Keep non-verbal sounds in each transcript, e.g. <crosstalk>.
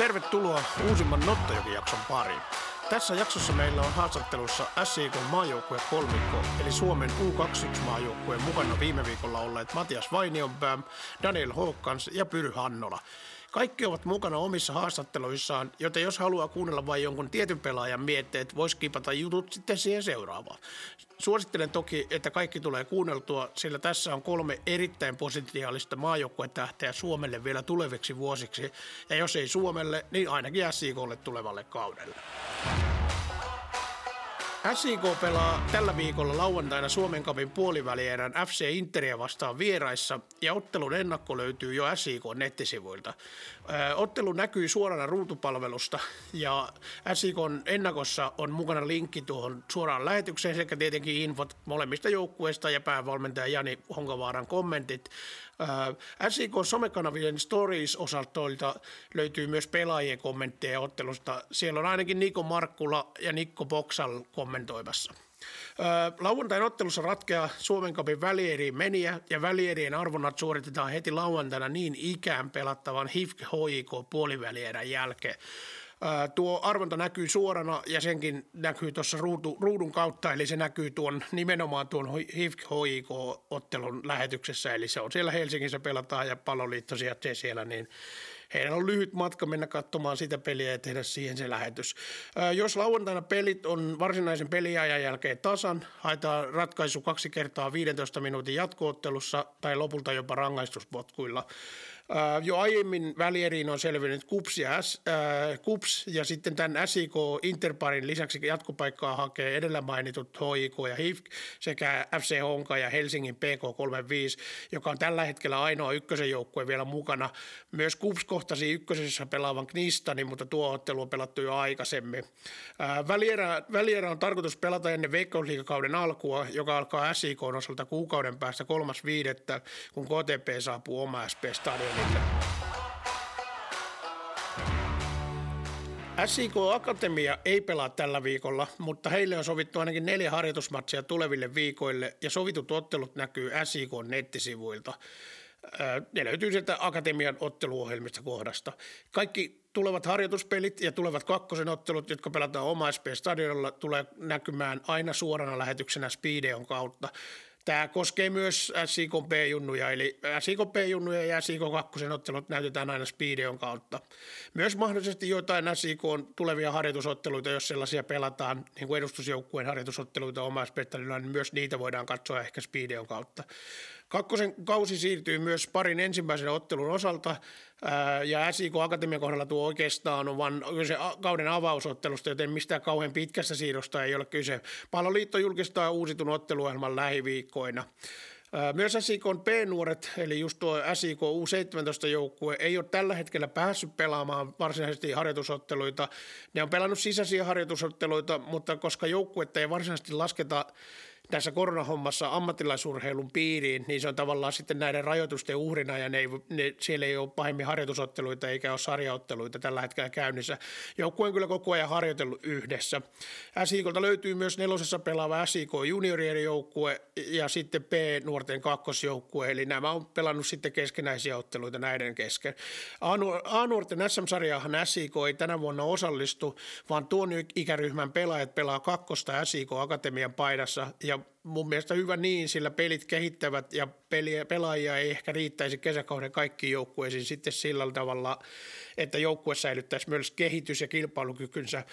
Tervetuloa uusimman Nottojoki-jakson pariin. Tässä jaksossa meillä on haastattelussa SIK maajoukkue kolmikko, eli Suomen U21-maajoukkueen mukana viime viikolla olleet Matias Vainionpää, Daniel Håkans ja Pyry Hannola. Kaikki ovat mukana omissa haastatteluissaan, joten jos haluaa kuunnella vain jonkun tietyn pelaajan mietteet, voisi kipata jutut sitten siihen seuraavaan. Suosittelen toki, että kaikki tulee kuunneltua, sillä tässä on kolme erittäin positiaalista maajoukkuetähteä Suomelle vielä tuleviksi vuosiksi, ja jos ei Suomelle, niin ainakin SIKlle tulevalle kaudelle. SIK pelaa tällä viikolla lauantaina Suomen Cupin puolivälierän FC Interia vastaan vieraissa ja ottelun ennakko löytyy jo SIK nettisivuilta. Ottelu näkyy suorana ruutupalvelusta ja SIK ennakossa on mukana linkki tuohon suoraan lähetykseen sekä tietenkin infot molemmista joukkueista ja päävalmentaja Jani Honkavaaran kommentit. SIK somekanavien stories-osaltoilta löytyy myös pelaajien kommentteja ottelusta. Siellä on ainakin Niko Markkula ja Nikko Boksal kommentoimassa. Lauantain ottelussa ratkeaa Suomen kapin välieriin meniä ja välierien arvonnat suoritetaan heti lauantaina niin ikään pelattavan HIFK HIK puolivälierän jälkeen. Tuo arvonta näkyy suorana ja senkin näkyy tuossa ruudun kautta, eli se näkyy tuon nimenomaan tuon HIFK HIK-ottelun lähetyksessä, eli se on siellä Helsingissä pelataan ja paloliitto sijaitsee siellä, niin heillä on lyhyt matka mennä katsomaan sitä peliä ja tehdä siihen se lähetys. Jos lauantaina pelit on varsinaisen peliajan jälkeen tasan, haetaan ratkaisu kaksi kertaa 15 minuutin jatkoottelussa tai lopulta jopa rangaistuspotkuilla. Jo aiemmin välieriin on selvinnyt KUPS ja, S, äh, KUPS ja sitten tämän SIK Interparin lisäksi jatkopaikkaa hakee edellä mainitut HIK ja HIFK sekä FC Honka ja Helsingin PK35, joka on tällä hetkellä ainoa ykkösen joukkue vielä mukana. Myös KUPS kohtasi ykkösessä pelaavan Knistanin, mutta tuo ottelu on pelattu jo aikaisemmin. Äh, välierä, välierä on tarkoitus pelata ennen veikkausliikakauden alkua, joka alkaa SIK osalta kuukauden päästä kolmas viidettä, kun KTP saapuu oma SP-stadionille. SIK Akatemia ei pelaa tällä viikolla, mutta heille on sovittu ainakin neljä harjoitusmatsia tuleville viikoille ja sovitut ottelut näkyy SIK nettisivuilta. Ne löytyy sieltä Akatemian otteluohjelmista kohdasta. Kaikki tulevat harjoituspelit ja tulevat kakkosen ottelut, jotka pelataan oma SP-stadionilla, tulee näkymään aina suorana lähetyksenä Speedeon kautta. Tämä koskee myös SIK junnuja eli SIK junnuja ja SIK 2 ottelut näytetään aina Speedeon kautta. Myös mahdollisesti joitain SIK tulevia harjoitusotteluita, jos sellaisia pelataan, niin kuin edustusjoukkueen harjoitusotteluita omassa spettarilla, niin myös niitä voidaan katsoa ehkä Speedeon kautta. Kakkosen kausi siirtyy myös parin ensimmäisen ottelun osalta, ja SIK Akatemian kohdalla tuo oikeastaan on vain kyse kauden avausottelusta, joten mistään kauhean pitkästä siirrosta ei ole kyse. Palloliitto julkistaa uusitun otteluohjelman lähiviikkoina. Myös SIK P-nuoret, eli just tuo SIK U17-joukkue, ei ole tällä hetkellä päässyt pelaamaan varsinaisesti harjoitusotteluita. Ne on pelannut sisäisiä harjoitusotteluita, mutta koska joukkuetta ei varsinaisesti lasketa tässä koronahommassa ammattilaisurheilun piiriin, niin se on tavallaan sitten näiden rajoitusten uhrina ja ne ei, ne, siellä ei ole pahemmin harjoitusotteluita eikä ole sarjaotteluita tällä hetkellä käynnissä. Joukkue on kyllä koko ajan harjoitellut yhdessä. SIKolta löytyy myös nelosessa pelaava SIK juniorien joukkue ja sitten P-nuorten kakkosjoukkue, eli nämä on pelannut sitten keskenäisiä otteluita näiden kesken. A-nuorten SM-sarjaahan SIK ei tänä vuonna osallistu, vaan tuon ikäryhmän pelaajat pelaa kakkosta SIK Akatemian paidassa ja mun mielestä hyvä niin, sillä pelit kehittävät ja peliä, pelaajia ei ehkä riittäisi kesäkauden kaikkiin joukkueisiin sitten sillä tavalla, että joukkue säilyttäisi myös kehitys- ja kilpailukykynsä.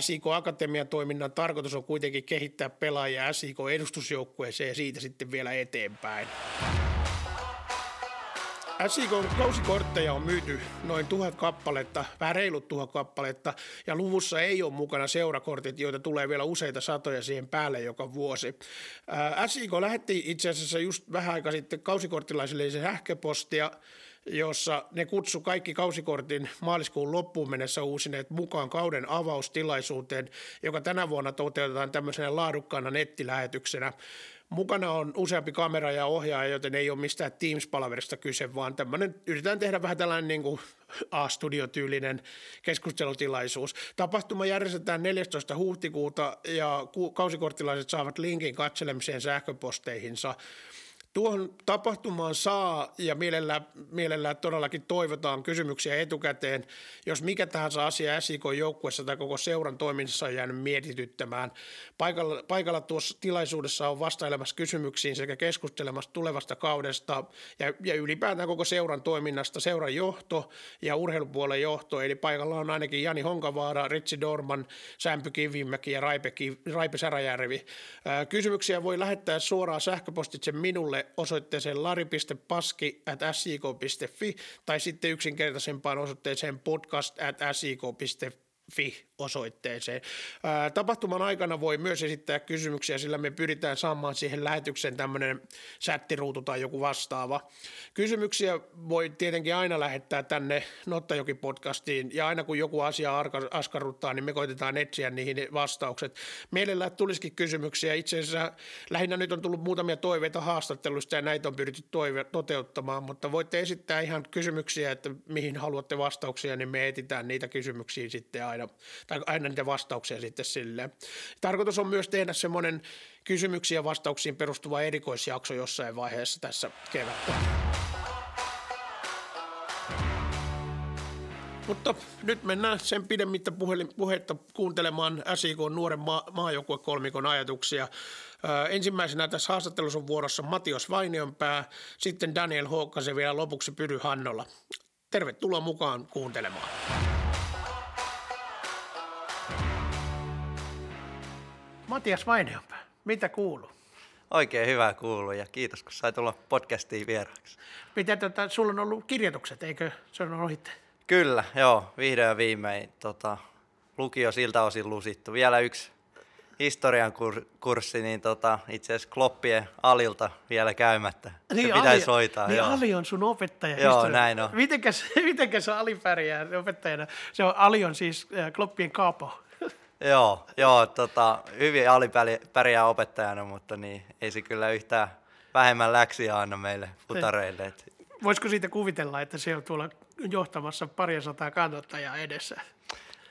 SIK Akatemian toiminnan tarkoitus on kuitenkin kehittää pelaajia SIK edustusjoukkueeseen ja siitä sitten vielä eteenpäin. SIKon kausikortteja on myyty noin tuhat kappaletta, vähän reilut tuhat kappaletta, ja luvussa ei ole mukana seurakortit, joita tulee vielä useita satoja siihen päälle joka vuosi. SIK lähetti itse asiassa just vähän aika sitten kausikorttilaisille sähköpostia, jossa ne kutsu kaikki kausikortin maaliskuun loppuun mennessä uusineet mukaan kauden avaustilaisuuteen, joka tänä vuonna toteutetaan tämmöisenä laadukkaana nettilähetyksenä. Mukana on useampi kamera ja ohjaaja, joten ei ole mistään Teams-palaverista kyse, vaan tämmöinen, yritetään tehdä vähän tällainen niin kuin A-studiotyylinen keskustelutilaisuus. Tapahtuma järjestetään 14. huhtikuuta ja kausikorttilaiset saavat linkin katselemiseen sähköposteihinsa. Tuohon tapahtumaan saa ja mielellään, mielellään todellakin toivotaan kysymyksiä etukäteen, jos mikä tahansa asia SIK joukkuessa tai koko seuran toiminnassa on jäänyt mietityttämään. Paikalla, paikalla tuossa tilaisuudessa on vastailemassa kysymyksiin sekä keskustelemassa tulevasta kaudesta ja, ja ylipäätään koko seuran toiminnasta, seuran johto ja urheilupuolen johto. Eli paikalla on ainakin Jani Honkavaara, Ritsi Dorman, Sämpy Kivimäki ja Raipe, Raipe Säräjärvi. Kysymyksiä voi lähettää suoraan sähköpostitse minulle osoitteeseen lari.paski at sik.fi tai sitten yksinkertaisempaan osoitteeseen podcast at sik.fi fi-osoitteeseen. tapahtuman aikana voi myös esittää kysymyksiä, sillä me pyritään saamaan siihen lähetykseen tämmöinen chattiruutu tai joku vastaava. Kysymyksiä voi tietenkin aina lähettää tänne Nottajoki-podcastiin, ja aina kun joku asia askarruttaa, niin me koitetaan etsiä niihin vastaukset. Mielellään tulisikin kysymyksiä. Itse asiassa lähinnä nyt on tullut muutamia toiveita haastattelusta, ja näitä on pyritty toive- toteuttamaan, mutta voitte esittää ihan kysymyksiä, että mihin haluatte vastauksia, niin me etitään niitä kysymyksiä sitten aina, tai aina niitä vastauksia sitten silleen. Tarkoitus on myös tehdä semmoinen kysymyksiin ja vastauksiin perustuva erikoisjakso jossain vaiheessa tässä kevättä. Mutta nyt mennään sen pidemmittä puhetta kuuntelemaan SIK nuoren ma- maajoukkuekolmikon ajatuksia. Ö, ensimmäisenä tässä haastattelussa on vuorossa Matios Vainionpää, sitten Daniel Hookkasen vielä lopuksi Pyry Hannola. Tervetuloa mukaan kuuntelemaan. Matias Vainionpää, mitä kuuluu? Oikein hyvää kuuluu ja kiitos, kun sai tulla podcastiin vieraaksi. Mitä tota, sulla on ollut kirjoitukset, eikö se on ollut itse? Kyllä, joo, vihdoin ja viimein tota, lukio siltä osin lusittu. Vielä yksi historian kur- kurssi, niin tota, itse asiassa Kloppien Alilta vielä käymättä. Niin, se pitäisi Ali, hoitaa. Niin joo. Ali on sun opettaja. Joo, historia. näin on. Mitenkäs, <laughs> mitenkäs Ali pärjää opettajana? Se on, Ali on siis äh, Kloppien kaapo. Joo, joo tota, hyvin Ali pärjää opettajana, mutta niin, ei se kyllä yhtään vähemmän läksiä anna meille futareille. Et. Voisiko siitä kuvitella, että se on tuolla johtamassa pari sataa kannattajaa edessä?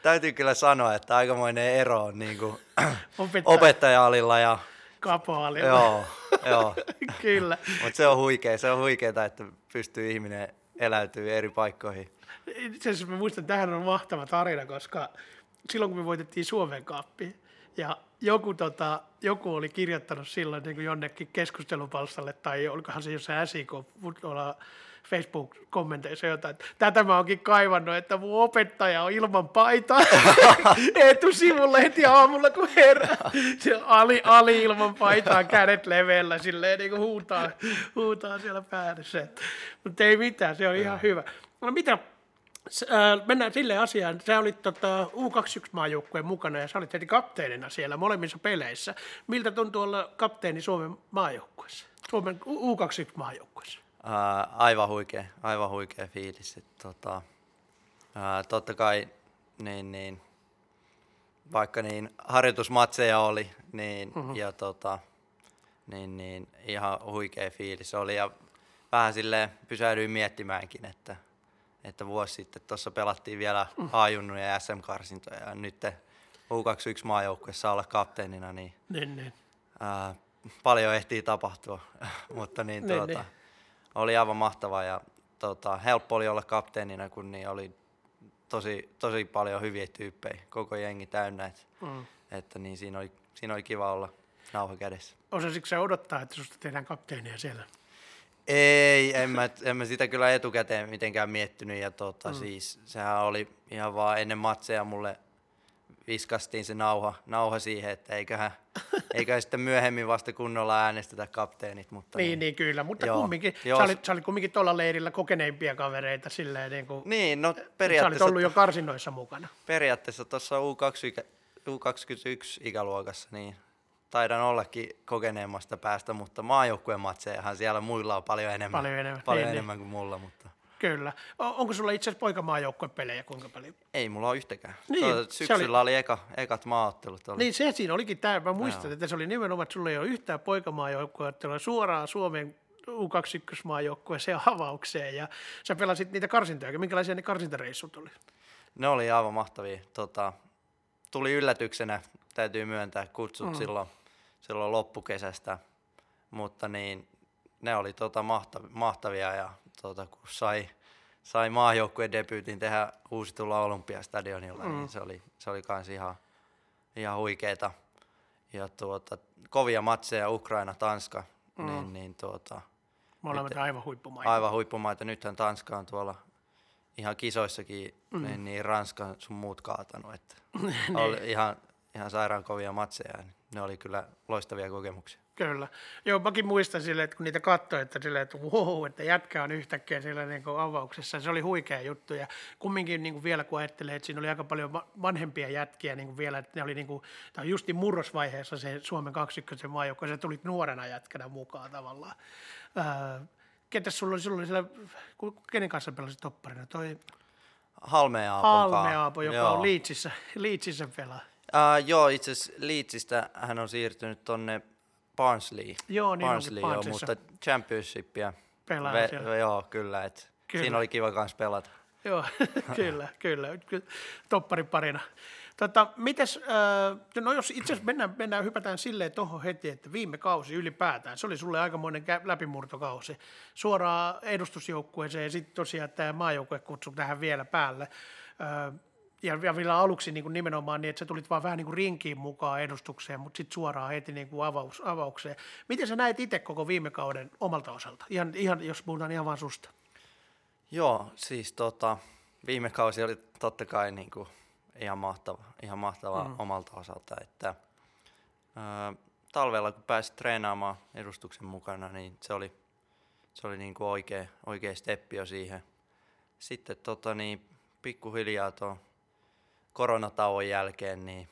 Täytyy kyllä sanoa, että aikamoinen ero on niin kuin <clears throat> Opettaja. opettaja-alilla ja Kapoalilla. Joo, joo. <laughs> Kyllä. Mutta se on huikea, se on huikeaa, että pystyy ihminen eläytyy eri paikkoihin. Itse asiassa mä muistan, että tähän on mahtava tarina, koska silloin kun me voitettiin Suomen kappi, ja joku, tota, joku oli kirjoittanut silloin niin jonnekin keskustelupalstalle, tai olikohan se jossain SIK Facebook-kommenteissa jotain, että tätä mä oonkin kaivannut, että mun opettaja on ilman paitaa <laughs> etusivulle heti aamulla, kun herää. Se ali, ali ilman paitaa, kädet leveällä, silleen niin kuin huutaa, huutaa siellä päädyssä. Mutta ei mitään, se on ihan hyvä. No mitä, mennään sille asiaan. Sä olit tota, U21-maajoukkueen mukana ja sä olit heti kapteenina siellä molemmissa peleissä. Miltä tuntuu olla kapteeni Suomen maajoukkueessa? Suomen U21-maajoukkueessa? Äh, aivan huikea, aivan huikea fiilis. Että, tota, äh, totta kai niin, niin, vaikka niin harjoitusmatseja oli, niin, uh-huh. ja tota, niin, niin, ihan huikea fiilis oli. Ja vähän silleen pysähdyin miettimäänkin, että – että vuosi sitten tuossa pelattiin vielä A-junnu ja SM-karsintoja ja nyt U21 maajoukkueessa olla kapteenina, niin, niin, niin. Ää, paljon ehtii tapahtua, <laughs> mutta niin, niin, tuota, niin. oli aivan mahtavaa ja tota, helppo oli olla kapteenina, kun niin oli tosi, tosi paljon hyviä tyyppejä, koko jengi täynnä, et, mm. että niin siinä oli, siinä oli kiva olla nauha kädessä. Osasitko sä odottaa, että susta tehdään kapteenia siellä? Ei, en mä, en mä sitä kyllä etukäteen mitenkään miettinyt. Ja tota, mm. siis, sehän oli ihan vaan ennen matseja mulle viskastiin se nauha, nauha siihen, että eiköhän, <laughs> eiköhän sitten myöhemmin vasta kunnolla äänestetä kapteenit. Mutta niin, niin, niin, kyllä, mutta joo, kumminkin, jos... sä, olit, sä olit kumminkin tuolla leirillä kokeneimpia kavereita silleen niin kuin, niin, no periaatteessa... Sä olit ollut jo karsinnoissa mukana. Periaatteessa tuossa U21 ikäluokassa, niin taidan ollakin kokeneemmasta päästä, mutta maajoukkueen matsejahan siellä muilla on paljon enemmän, paljon enemmän, paljon niin, niin. enemmän niin. kuin mulla. Mutta. Kyllä. Onko sulla itse asiassa poikamaajoukkueen pelejä kuinka paljon? Ei mulla ole yhtäkään. Niin, tuota, syksyllä oli... oli eka, ekat maaottelut. Oli. Niin se siinä olikin tämä. Mä muistan, Joo. että se oli nimenomaan, että sulla ei ole yhtään poikamaajoukkuetta, suoraan Suomen U21-maajoukkueeseen avaukseen ja sä pelasit niitä karsintoja. Minkälaisia ne karsintareissut oli? Ne oli aivan mahtavia. Tota, tuli yllätyksenä, täytyy myöntää, kutsut mm. silloin silloin loppukesästä, mutta niin ne oli tota mahtav- mahtavia ja tota, kun sai, sai maajoukkueen debyytin tehdä uusitulla Olympiastadionilla, mm. niin se oli, se oli kans ihan, ihan huikeeta. Ja tuota, kovia matseja Ukraina, Tanska, mm. niin, niin tuota, Molemmat aivan huippumaita. Aivan huippumaita. Nythän Tanska on tuolla ihan kisoissakin mm. niin, niin Ranskan sun muut kaatanut. Että niin. <laughs> oli ihan, ihan sairaan kovia matseja. Ne oli kyllä loistavia kokemuksia. Kyllä. Joo, mäkin muistan sille, että kun niitä katsoi, että sille, että wow, että jätkä on yhtäkkiä siellä niin kuin avauksessa. Se oli huikea juttu ja kumminkin niin kuin vielä kun ajattelee, että siinä oli aika paljon vanhempia jätkiä niin kuin vielä, että ne oli niin kuin, tämä justi murrosvaiheessa se Suomen 21 maajoukko, ja se tuli nuorena jätkänä mukaan tavallaan. Äh, ketä sulla oli, sulla oli siellä, kenen kanssa pelasit topparina? Toi Halme Aapo. Halme Aapo, joka joo. on Liitsissä, Liitsissä pelaa. Uh, joo, itse asiassa Liitsistä hän on siirtynyt tonne Barnsley. Joo, niin Barnsley, joo, mutta championshipia. Pelaa ve, siellä. Joo, kyllä, et kyllä. Siinä oli kiva kans pelata. Joo, <laughs> kyllä, kyllä. Toppariparina. Tota, mites, äh, no jos itse asiassa mennään, mennään, hypätään silleen tuohon heti, että viime kausi ylipäätään, se oli sulle aikamoinen läpimurtokausi. Suoraan edustusjoukkueeseen ja sitten tosiaan tämä maajoukkue kutsui tähän vielä päälle. Äh, ja, ja vielä aluksi niin kuin nimenomaan niin, että sä tulit vaan vähän niin kuin rinkiin mukaan edustukseen, mutta sitten suoraan heti niin kuin avaus, avaukseen. Miten sä näet itse koko viime kauden omalta osalta, ihan, ihan, jos puhutaan ihan vaan susta? Joo, siis tota, viime kausi oli totta kai niin kuin ihan mahtava, ihan mahtava mm. omalta osalta, että ää, talvella kun pääsit treenaamaan edustuksen mukana, niin se oli, se oli niin kuin oikea, oikea steppi jo siihen. Sitten tota, niin, pikkuhiljaa tuon koronatauon jälkeen, niin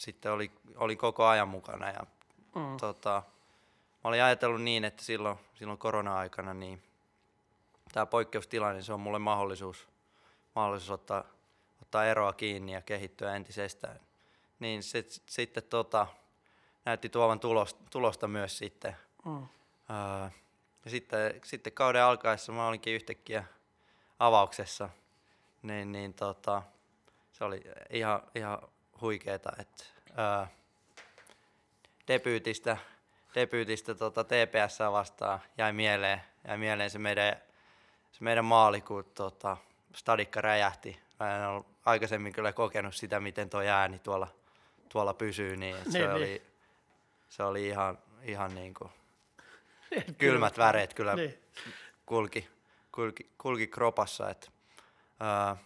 sitten oli, oli koko ajan mukana ja mm. tota, mä olin ajatellut niin, että silloin, silloin korona-aikana niin tämä poikkeustilanne, niin se on mulle mahdollisuus, mahdollisuus ottaa ottaa eroa kiinni ja kehittyä entisestään. Niin sit, sitten tota, näytti tuovan tulosta, tulosta myös sitten. Mm. Öö, ja sitten, sitten kauden alkaessa mä olinkin yhtäkkiä avauksessa, niin, niin tota, se oli ihan, ihan huikeeta, että öö, debyytistä, debyytistä tota TPS vastaan jäi mieleen, jäi mieleen se meidän, se meidän maali, kun tota, stadikka räjähti. Mä en ollut aikaisemmin kyllä kokenut sitä, miten tuo ääni tuolla, tuolla pysyy, niin, se, niin, oli, niin. se oli ihan, ihan niin kuin kylmät väreet kyllä niin. kulki, kulki, kulki kropassa. Et, ää,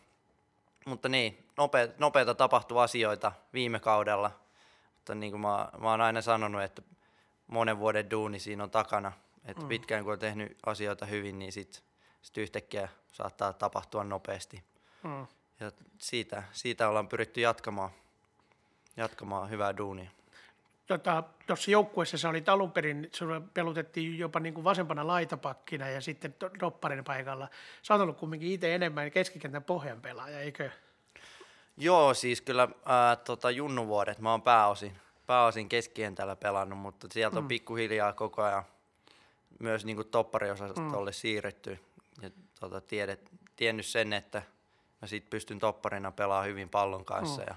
mutta niin, nopea, nopeita tapahtui asioita viime kaudella, mutta niin kuin mä, mä oon aina sanonut, että monen vuoden duuni siinä on takana, että mm. pitkään kun on tehnyt asioita hyvin, niin sitten sit yhtäkkiä saattaa tapahtua nopeasti. Mm ja siitä, siitä ollaan pyritty jatkamaan, jatkamaan hyvää duunia. Tuossa tota, joukkueessa sä olit alun perin, sulla pelutettiin jopa niin kuin vasempana laitapakkina ja sitten dopparin paikalla. Sä oot ollut kumminkin itse enemmän keskikentän pohjan pelaaja, eikö? Joo, siis kyllä ää, tota, junnuvuodet mä oon pääosin, pääosin keskikentällä pelannut, mutta sieltä on mm. pikkuhiljaa koko ajan myös niin toppariosastolle mm. siirretty. Ja tota, tiedet, tiennyt sen, että mä sit pystyn topparina pelaamaan hyvin pallon kanssa. Mm. Ja,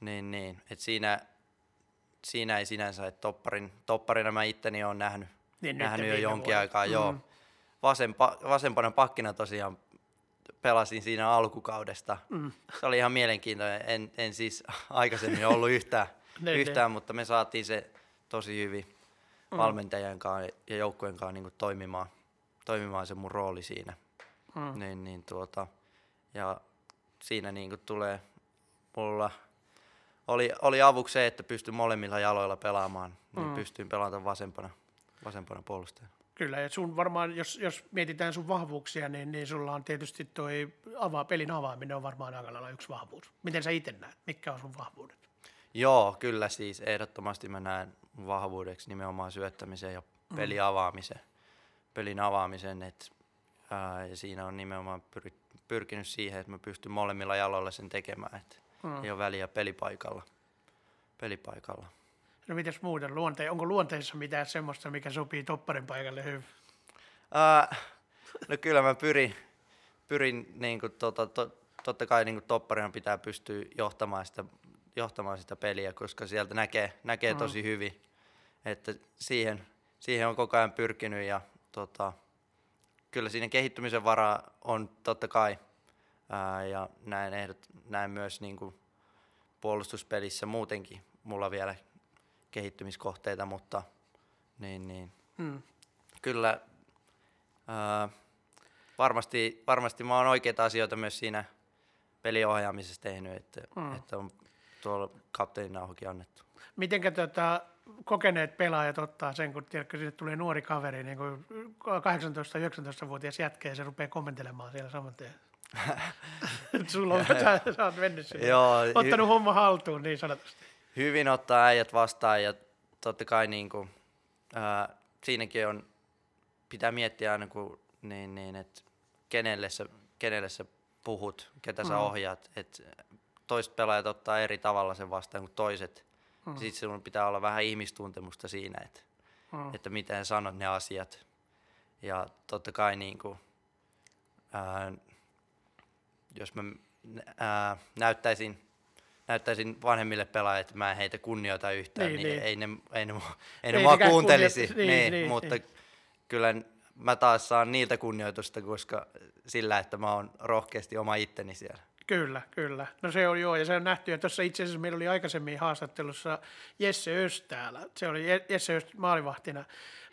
niin, niin. Et siinä, siinä ei sinänsä, että topparin, topparina mä itteni on nähnyt, niin nähnyt jo jonkin vuodet. aikaa. Mm. Joo. Vasempa, vasempana pakkina tosiaan pelasin siinä alkukaudesta. Mm. Se oli ihan mielenkiintoinen. En, en siis aikaisemmin ollut yhtään, <laughs> ne, yhtään ne. mutta me saatiin se tosi hyvin mm. valmentajan kanssa ja joukkueen kanssa niin toimimaan, toimimaan se mun rooli siinä. Mm. Niin, niin tuota, ja siinä niin tulee mulla oli, oli avuksi se, että pystyn molemmilla jaloilla pelaamaan, niin mm. pystyin pelaamaan vasempana, vasempana puolustajana. Kyllä, ja sun varmaan, jos, jos mietitään sun vahvuuksia, niin, niin sulla on tietysti toi avaa, pelin avaaminen on varmaan aika lailla yksi vahvuus. Miten sä itse näet? Mitkä on sun vahvuudet? Joo, kyllä siis ehdottomasti mä näen vahvuudeksi nimenomaan syöttämisen ja mm. pelin avaamisen. Pelin avaamisen, et, ää, ja siinä on nimenomaan pyritty pyrkinyt siihen, että mä pystyn molemmilla jaloilla sen tekemään, että mm. ei ole väliä pelipaikalla. pelipaikalla. No mitäs muuten, luonte- onko luonteessa mitään semmoista, mikä sopii topparin paikalle hyvin? Uh, no kyllä mä pyrin, pyrin niin kuin, tota, to, totta kai niin kuin topparina pitää pystyä johtamaan sitä, johtamaan sitä peliä, koska sieltä näkee, näkee mm. tosi hyvin, että siihen, siihen on koko ajan pyrkinyt ja tota, kyllä siinä kehittymisen varaa on totta kai. Ää, ja näin, ehdot, näin myös niin kuin puolustuspelissä muutenkin mulla vielä kehittymiskohteita, mutta niin, niin. Mm. kyllä ää, varmasti, varmasti mä oon oikeita asioita myös siinä peliohjaamisessa tehnyt, että, mm. että on tuolla kapteenin nauhokin annettu. Mitenkä tota, kokeneet pelaajat ottaa sen, kun tiedätkö, sinne tulee nuori kaveri, niin kuin 18-19-vuotias jätkä ja se rupeaa kommentelemaan siellä saman tien. <laughs> Sulla on, sä, sä oot mennyt sinne. Joo, ottanut hy- homma haltuun niin sanotusti. Hyvin ottaa äijät vastaan ja totta kai niin kuin, ää, siinäkin on, pitää miettiä aina, kun, niin, niin, että kenelle sä, kenelle sä puhut, ketä sä mm. ohjaat. Et toiset pelaajat ottaa eri tavalla sen vastaan kuin toiset. Mm. Sitten sinun pitää olla vähän ihmistuntemusta siinä, että, mm. että miten sanot ne asiat. Ja totta kai niin kuin, ää, jos mä ää, näyttäisin, näyttäisin vanhemmille pelaajille, että mä en heitä kunnioita yhtään, niin, niin, niin. ei ne, ei ne, ei ne ei mua kuuntelisi. Niin, niin, niin, mutta niin. kyllä mä taas saan niiltä kunnioitusta, koska sillä, että mä oon rohkeasti oma itteni siellä. Kyllä, kyllä. No se on joo, ja se on nähty, ja tuossa itse asiassa meillä oli aikaisemmin haastattelussa Jesse Öst täällä. Se oli Jesse Öst maalivahtina.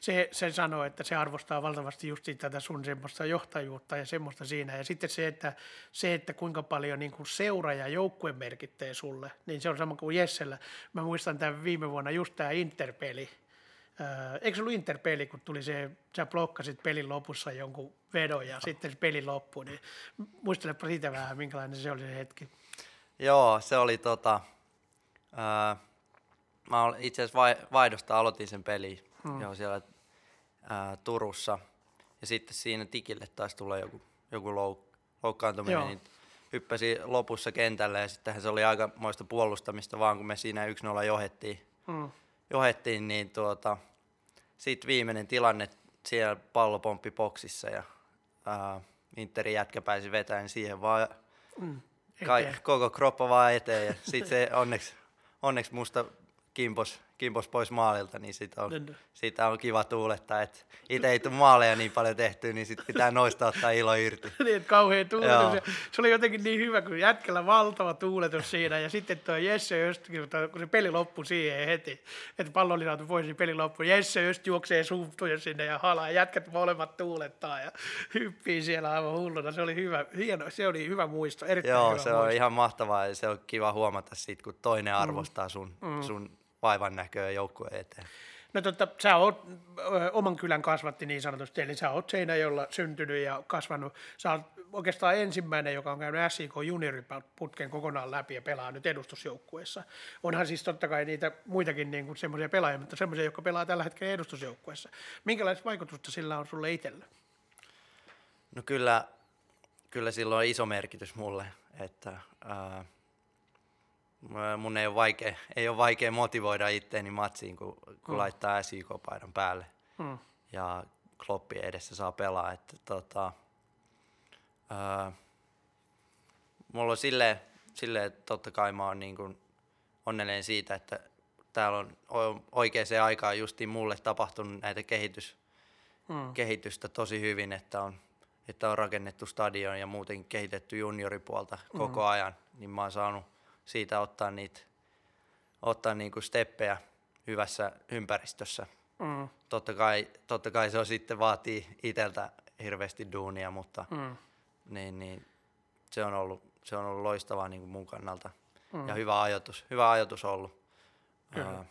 Se, se sanoi, että se arvostaa valtavasti just tätä sun semmoista johtajuutta ja semmoista siinä. Ja sitten se, että, se, että kuinka paljon niin kuin seura ja joukkue merkittee sulle, niin se on sama kuin Jessellä. Mä muistan tämän viime vuonna just tämä Interpeli, eikö se ollut Interpeli, kun tuli se, sä blokkasit pelin lopussa jonkun vedon ja sitten se peli loppui, niin muistelepa siitä vähän, minkälainen se oli se hetki. Joo, se oli tota, öö, mä itse asiassa vaihdosta aloitin sen peli hmm. joo, siellä öö, Turussa ja sitten siinä tikille taisi tulla joku, joku louk- loukkaantuminen, joo. niin hyppäsi lopussa kentälle ja sittenhän se oli aika moista puolustamista vaan kun me siinä 1-0 johettiin. Hmm johettiin, niin tuota, sitten viimeinen tilanne siellä pallopomppi boksissa ja ää, Interin jätkä pääsi vetämään siihen vaan mm, kai, koko kroppa vaan eteen ja sitten se onneksi, onneksi musta kimpos kimpos pois maalilta, niin siitä on, siitä on kiva tuulettaa. Että itse ei tule maaleja niin paljon tehtyä, niin sitten pitää noista ottaa ilo irti. <laughs> niin, että kauhean tuuletus. Joo. Se oli jotenkin niin hyvä, kun jätkällä valtava tuuletus siinä. Ja sitten tuo Jesse Östkin, kun se peli loppui siihen heti, että pallo oli saatu pois, niin peli loppui. Jesse Öst juoksee suhtuja sinne ja halaa. Jätkät molemmat tuulettaa ja hyppii siellä aivan hulluna. Se oli hyvä, hieno, se oli hyvä muisto, erittäin Joo, hyvä se muisto. on ihan mahtavaa ja se on kiva huomata siitä, kun toinen arvostaa sun, mm. sun vaivan näköä joukkueen eteen? No totta, sä oot oman kylän kasvatti niin sanotusti, eli sä oot Seinäjolla syntynyt ja kasvanut. Sä oot oikeastaan ensimmäinen, joka on käynyt SIK junioriputken kokonaan läpi ja pelaa nyt edustusjoukkueessa. Onhan siis totta kai niitä muitakin niin kuin semmoisia pelaajia, mutta semmoisia, jotka pelaa tällä hetkellä edustusjoukkueessa. Minkälaista vaikutusta sillä on sulle itselle? No kyllä, kyllä sillä on iso merkitys mulle, että ää, mun ei ole vaikea, ei ole vaikea motivoida itteeni matsiin, kun, kun mm. laittaa SIK-paidan päälle. Mm. Ja Kloppi edessä saa pelaa. Että, tota, ää, mulla on silleen, silleen, että totta kai mä oon niin kuin onnellinen siitä, että täällä on oikeaan aikaan justiin mulle tapahtunut näitä kehitys, mm. kehitystä tosi hyvin, että on, että on rakennettu stadion ja muuten kehitetty junioripuolta mm. koko ajan, niin mä oon saanut siitä ottaa niitä ottaa niinku steppejä hyvässä ympäristössä. Mm. Totta, kai, totta kai se on sitten vaatii itseltä hirveästi duunia, mutta mm. niin, niin, se, on ollut, se on ollut loistavaa niin kuin mun kannalta. Mm. Ja hyvä ajatus, hyvä ajatus ollut. Uh,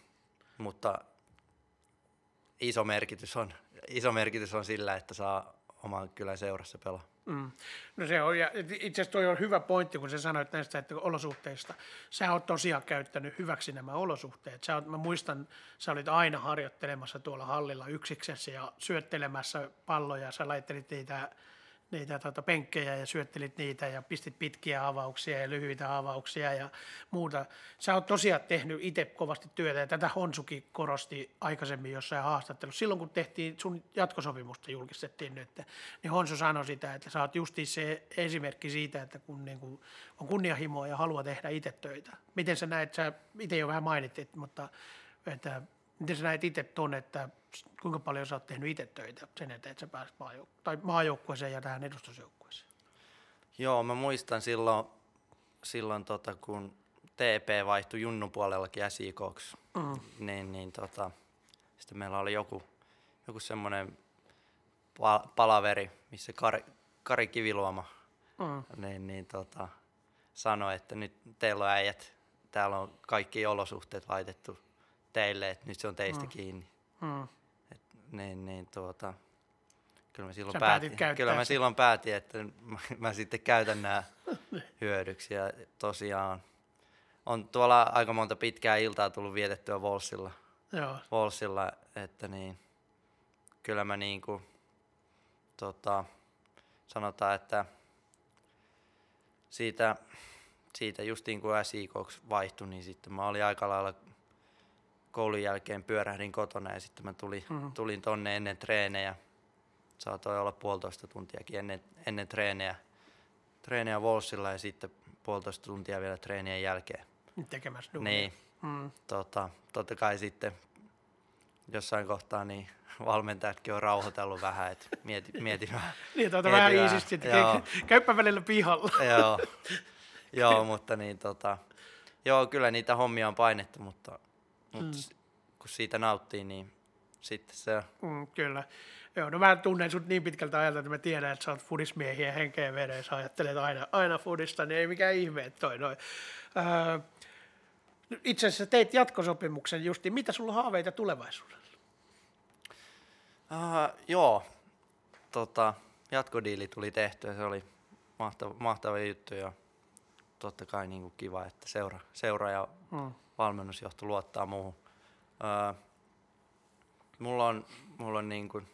mutta iso merkitys, on, iso merkitys on sillä, että saa oman kylän seurassa pelaa. Mm. No se on, ja itse asiassa toi on hyvä pointti, kun sä sanoit näistä että olosuhteista. Sä oot tosiaan käyttänyt hyväksi nämä olosuhteet. Sä oot, mä muistan, sä olit aina harjoittelemassa tuolla hallilla yksiksessä ja syöttelemässä palloja. Sä laittelit niitä niitä tuota, penkkejä ja syöttelit niitä ja pistit pitkiä avauksia ja lyhyitä avauksia ja muuta. Sä oot tosiaan tehnyt itse kovasti työtä ja tätä Honsuki korosti aikaisemmin jossain haastattelussa. Silloin kun tehtiin sun jatkosopimusta julkistettiin nyt, niin Honsu sanoi sitä, että sä oot justi se esimerkki siitä, että kun niin kuin on kunnianhimoa ja haluaa tehdä itse töitä. Miten sä näet, sä itse jo vähän mainittit, mutta että Miten sä näet itse ton, että kuinka paljon sä oot tehnyt itse töitä sen eteen, että sä pääsit maajouk- tai maajoukkueeseen ja tähän edustusjoukkueeseen? Joo, mä muistan silloin, silloin tota, kun TP vaihtui Junnu puolellakin SIKoksi, mm. niin, niin tota, sitten meillä oli joku, joku semmoinen pa- palaveri, missä Kari, Kari Kiviluoma mm. niin, niin, tota, sanoi, että nyt teillä on äijät, täällä on kaikki olosuhteet laitettu teille, että nyt se on teistä mm. kiinni. Mm. Et, niin, niin, tuota, kyllä mä silloin, päätin, kyllä mä silloin päätin, että mä, mä sitten käytän nämä <laughs> hyödyksi. Ja tosiaan on tuolla aika monta pitkää iltaa tullut vietettyä Volsilla. Joo. Volsilla että niin, kyllä mä niin kuin, tota, sanotaan, että siitä, siitä justiin kun SIKoksi vaihtui, niin sitten mä olin aika lailla koulun jälkeen pyörähdin kotona ja sitten mä tulin, mm-hmm. tulin tonne ennen treenejä. Saatoi olla puolitoista tuntiakin ennen, ennen treenejä, treenejä Volsilla ja sitten puolitoista tuntia vielä treenien jälkeen. Tekemässä duunia. Niin, mm. tota, totta kai sitten jossain kohtaa niin valmentajatkin on rauhoitellut vähän, että mieti, mieti vähän. <laughs> niin, tuota vähän iisisti, että joo. käyppä välillä pihalla. <laughs> joo, <laughs> joo, mutta niin tota, joo, kyllä niitä hommia on painettu, mutta, mutta mm. kun siitä nauttii, niin sitten se mm, Kyllä. Joo, no mä tunnen sut niin pitkältä ajalta, että mä tiedän, että sä oot fudismiehiä henkeä veden, sä ajattelet aina, aina fudista, niin ei mikään ihme, että toi noin. Öö, itse asiassa teit jatkosopimuksen justi. Mitä sulla on haaveita tulevaisuudessa? Uh, joo, tota, jatkodiili tuli tehty ja se oli mahtava, mahtava juttu ja totta kai niin kuin kiva, että seura, seura ja mm. valmennusjohto luottaa muuhun. Uh, mulla on, mulla on niin kuin,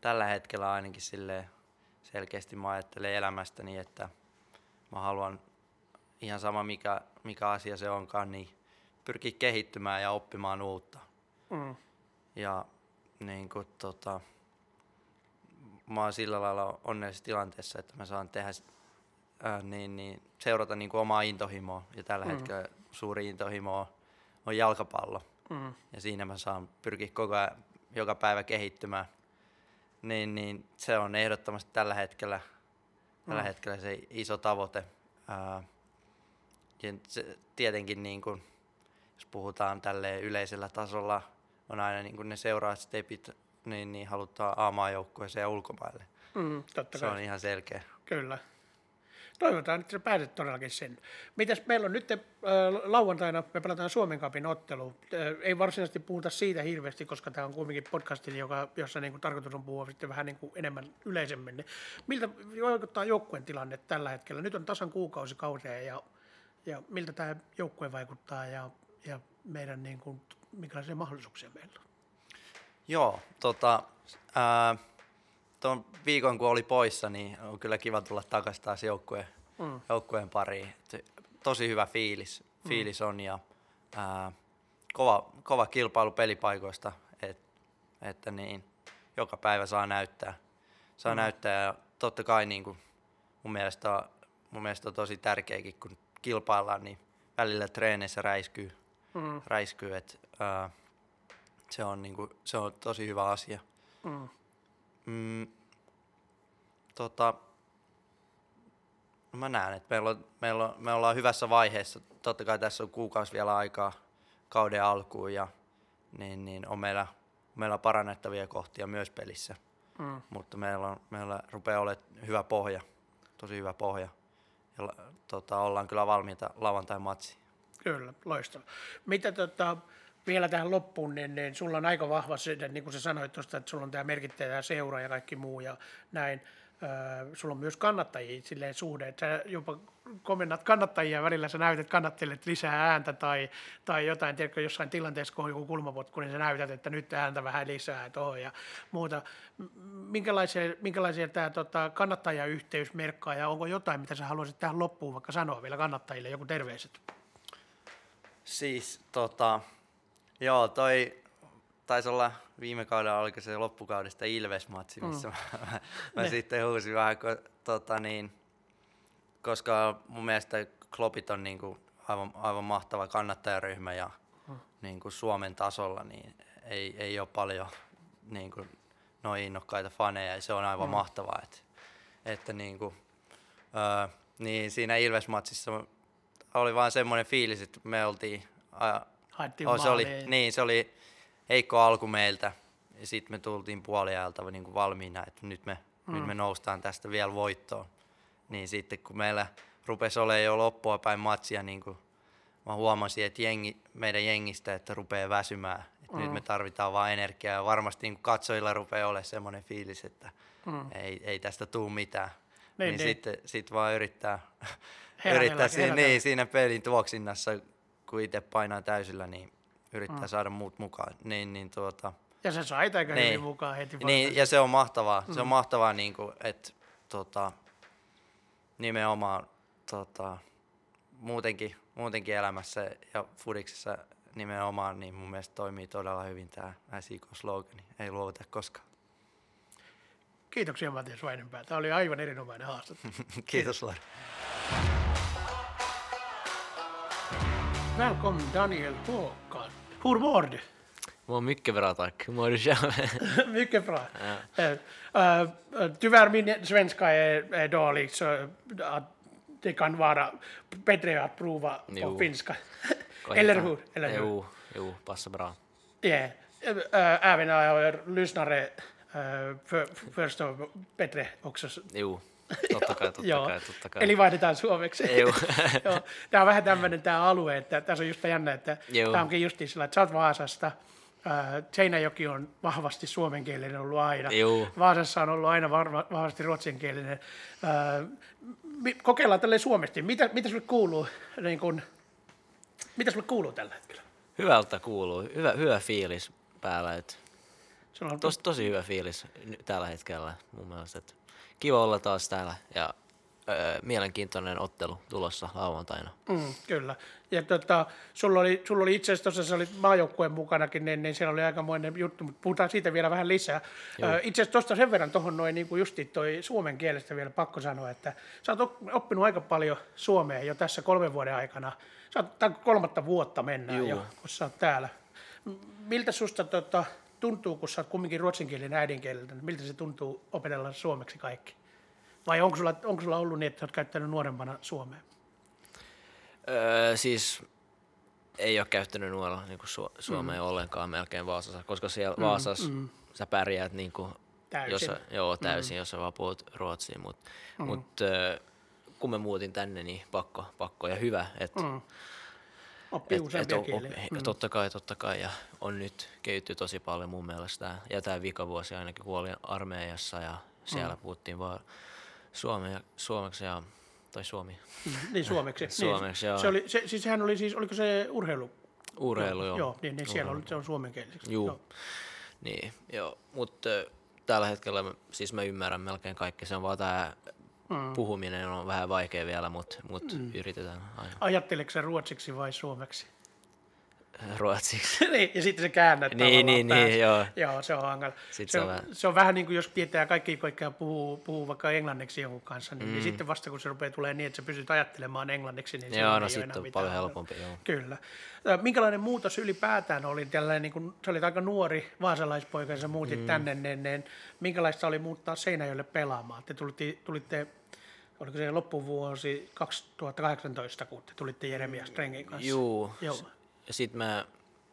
tällä hetkellä ainakin sille selkeästi mä ajattelen elämästäni, että mä haluan ihan sama mikä, mikä asia se onkaan, niin pyrkiä kehittymään ja oppimaan uutta. Mm. Ja niin kuin, tota, mä oon sillä lailla onnellisessa tilanteessa, että mä saan tehdä, ää, niin, niin, seurata niin kuin omaa intohimoa. Ja tällä mm. hetkellä suuri intohimo on, jalkapallo. Mm. Ja siinä mä saan pyrkiä koko ajan, joka päivä kehittymään. Niin, niin se on ehdottomasti tällä hetkellä, mm. tällä hetkellä se iso tavoite. Ää, ja se, tietenkin niin kuin, jos puhutaan tälle yleisellä tasolla, on aina niin kuin ne seuraavat stepit, niin, niin halutaan A-maajoukkueeseen ja ulkomaille. Mm, totta se kai. on ihan selkeä. Kyllä. Toivotaan, että sä pääset todellakin sen. Mitäs meillä on nyt äh, lauantaina, me pelataan Suomen kapin ottelu. Äh, ei varsinaisesti puhuta siitä hirveästi, koska tämä on kuitenkin podcasti, joka, jossa niin kuin, tarkoitus on puhua sitten vähän niin kuin enemmän yleisemmin. Miltä vaikuttaa joukkueen tilanne tällä hetkellä? Nyt on tasan kuukausi kauteen ja, ja miltä tämä joukkue vaikuttaa ja ja meidän niin kuin, minkälaisia mahdollisuuksia meillä on. Joo, tota, ää, tuon viikon kun oli poissa, niin on kyllä kiva tulla takaisin taas joukkueen, mm. joukkueen pariin. Tosi hyvä fiilis, mm. fiilis mm. on ja ää, kova, kova kilpailu pelipaikoista, et, että niin, joka päivä saa näyttää. Saa mm. näyttää ja totta kai niin kuin, mun, mielestä on, mun mielestä on tosi tärkeäkin, kun kilpaillaan, niin välillä treeneissä räiskyy mm. räiskyy, että se, on niinku, se on tosi hyvä asia. Mm. Mm, tota, mä näen, että meillä on, meillä on, me ollaan hyvässä vaiheessa. Totta kai tässä on kuukausi vielä aikaa kauden alkuun ja niin, niin on meillä, meillä parannettavia kohtia myös pelissä. Mm. Mutta meillä, on, meillä rupeaa olemaan hyvä pohja, tosi hyvä pohja. Ja tota, ollaan kyllä valmiita lauantai matsiin. Kyllä, loistava. Mitä tota, vielä tähän loppuun, niin, niin sulla on aika vahva se, niin kuin sä sanoit tuosta, että sulla on tämä merkittävä seura ja kaikki muu ja näin. Öö, sulla on myös kannattajia silleen suhde, että sä jopa komennat kannattajia välillä, sä näytät kannattajille lisää ääntä tai, tai jotain, tiedätkö, jossain tilanteessa, kun on joku kulmapotku, niin sä näytät, että nyt ääntä vähän lisää tuohon ja muuta. Minkälaisia, minkälaisia tämä tota, kannattajayhteys merkkaa ja onko jotain, mitä sä haluaisit tähän loppuun vaikka sanoa vielä kannattajille, joku terveiset? Siis tota, joo, toi taisi olla viime kaudella, oliko se loppukaudesta Ilves-matsi, missä mm. mä, mä sitten huusin vähän, kun, tota niin, koska mun mielestä Klopit on niinku aivan, aivan mahtava kannattajaryhmä ja, niin kuin Suomen tasolla, niin ei, ei ole paljon niin kuin, noin innokkaita faneja ja se on aivan mm. mahtavaa, että, että niin kuin, öö, niin siinä Ilves-matsissa oli vaan semmoinen fiilis, että me oltiin... Haettiin oh, se oli, niin, se oli heikko alku meiltä ja sitten me tultiin puoliajalta niin kuin valmiina, että nyt me, mm. nyt me noustaan tästä vielä voittoon. Niin sitten kun meillä rupesi olemaan jo loppua päin matsia, niin kuin mä huomasin, että jengi, meidän jengistä, että rupeaa väsymään. Että mm. Nyt me tarvitaan vain energiaa ja varmasti niin katsojilla rupeaa olemaan semmoinen fiilis, että mm. ei, ei tästä tule mitään. Niin, niin, niin. Sitten sit vaan yrittää, yrittää siinä, niin, siinä pelin tuoksinnassa, kun itse painaa täysillä, niin yrittää mm. saada muut mukaan. Niin, niin tuota, ja se sai aika niin. mukaan heti. Niin, ja se on mahtavaa. Mm. Se on mm. mahtavaa, niin kuin, että tota, nimenomaan tota, muutenkin, muutenkin elämässä ja fudiksessa nimenomaan, niin mun mielestä toimii todella hyvin tämä SIK-slogani. Ei luovuta koskaan. Kiitoksia Matias Vainenpää. Tämä oli aivan erinomainen haastattelu. <laughs> Kiitos Lauri. Välkommen Daniel Håkan. Hur mår du? Mår mycket bra tack. Hur mår du själv? <laughs> mycket bra. Ja. Uh, tyvärr min svenska är, är dålig så att det kan vara bättre att prova jo. på finska. Eller hur? Eller hur? Jo, jo, passar bra. Yeah. Uh, även er lyssnare uh, för, förstår bättre också. Jo, totta kai, totta kai, totta kai. Eli vaihdetaan suomeksi. <laughs> Joo. Joo. Tämä on vähän tämmöinen tämä alue, että tässä on just jännä, että Joo. tämä onkin just sillä, että sä oot Vaasasta, Seinäjoki on vahvasti suomenkielinen ollut aina. Juu. Vaasassa on ollut aina varma, vahvasti ruotsinkielinen. Kokeillaan tälle suomesti. Mitä, mitä sulle kuuluu? Niin kun, mitä sulle kuuluu tällä hetkellä? Hyvältä kuuluu. Hyvä, hyvä fiilis päällä. Et se on tosi, tosi hyvä fiilis tällä hetkellä mun mielestä. Et kiva olla taas täällä ja öö, mielenkiintoinen ottelu tulossa lauantaina. Mm, kyllä. Ja tota, sulla oli, sulla oli itse asiassa tuossa, oli maajoukkueen mukanakin, niin, niin siellä oli aikamoinen juttu, mutta puhutaan siitä vielä vähän lisää. Öö, itse asiassa tuosta sen verran tuohon noin niin justi toi suomen kielestä vielä pakko sanoa, että sä oot oppinut aika paljon suomea jo tässä kolmen vuoden aikana. Sä oot kolmatta vuotta mennään Juu. jo, kun sä oot täällä. Miltä susta tota, tuntuu, kun sä oot kumminkin ruotsinkielinen äidinkieleltä, niin miltä se tuntuu opetella suomeksi kaikki? Vai onko sulla, onko sulla ollut niin, että sä oot käyttänyt nuorempana suomea? Öö, siis ei ole käyttänyt nuorella niin kuin su- suomea mm. ollenkaan melkein Vaasassa, koska siellä mm, Vaasassa mm. sä pärjäät niin kuin, täysin. Jos sä, joo, täysin, mm. jos sä vaan puhut ruotsia, mutta mm. mut, öö, kun mä muutin tänne, niin pakko, pakko ja hyvä, että mm. Oppii useampia et, kieliä. Mm. Totta kai, totta kai, ja on nyt kehitty tosi paljon mun mielestä, ja tämä vikavuosi ainakin, kun olin armeijassa, ja siellä mm. puhuttiin vaan suomea, suomeksi ja tai suomi. Mm, niin suomeksi. <laughs> suomeksi, niin, joo. Se oli, se, siis sehän oli siis, oliko se urheilu? Urheilu, joo. Joo, niin, niin siellä oli, se on suomenkieliseksi. Juu. Joo. Niin, joo. Mutta tällä hetkellä siis mä ymmärrän melkein kaikki. Se on vaan tämä mm. puhuminen on vähän vaikea vielä, mutta mut mm. yritetään aina. Ajatteleeko se ruotsiksi vai suomeksi? Ruotsiksi. <laughs> niin, ja sitten se käännät Niin, niin, niin, joo. Joo, se on hankala. Se, se, on, vähän... se on vähän niin kuin jos tietää kaikki kaikkea puhuu, puhuu vaikka englanniksi jonkun kanssa, niin, mm. niin sitten vasta kun se rupeaa tulee niin, että sä pystyt ajattelemaan englanniksi, niin joo, no sitten on paljon helpompi. Joo. Kyllä. Minkälainen muutos ylipäätään oli tällainen, niin kun sä olit aika nuori vaasalaispoika ja sä muutit mm. tänne, niin, niin minkälaista oli muuttaa Seinäjoelle pelaamaan? Te tulitte, tulitte oliko se loppuvuosi 2018, kun te tulitte Jeremias Strengin kanssa? Juu, Joo ja sitten mä,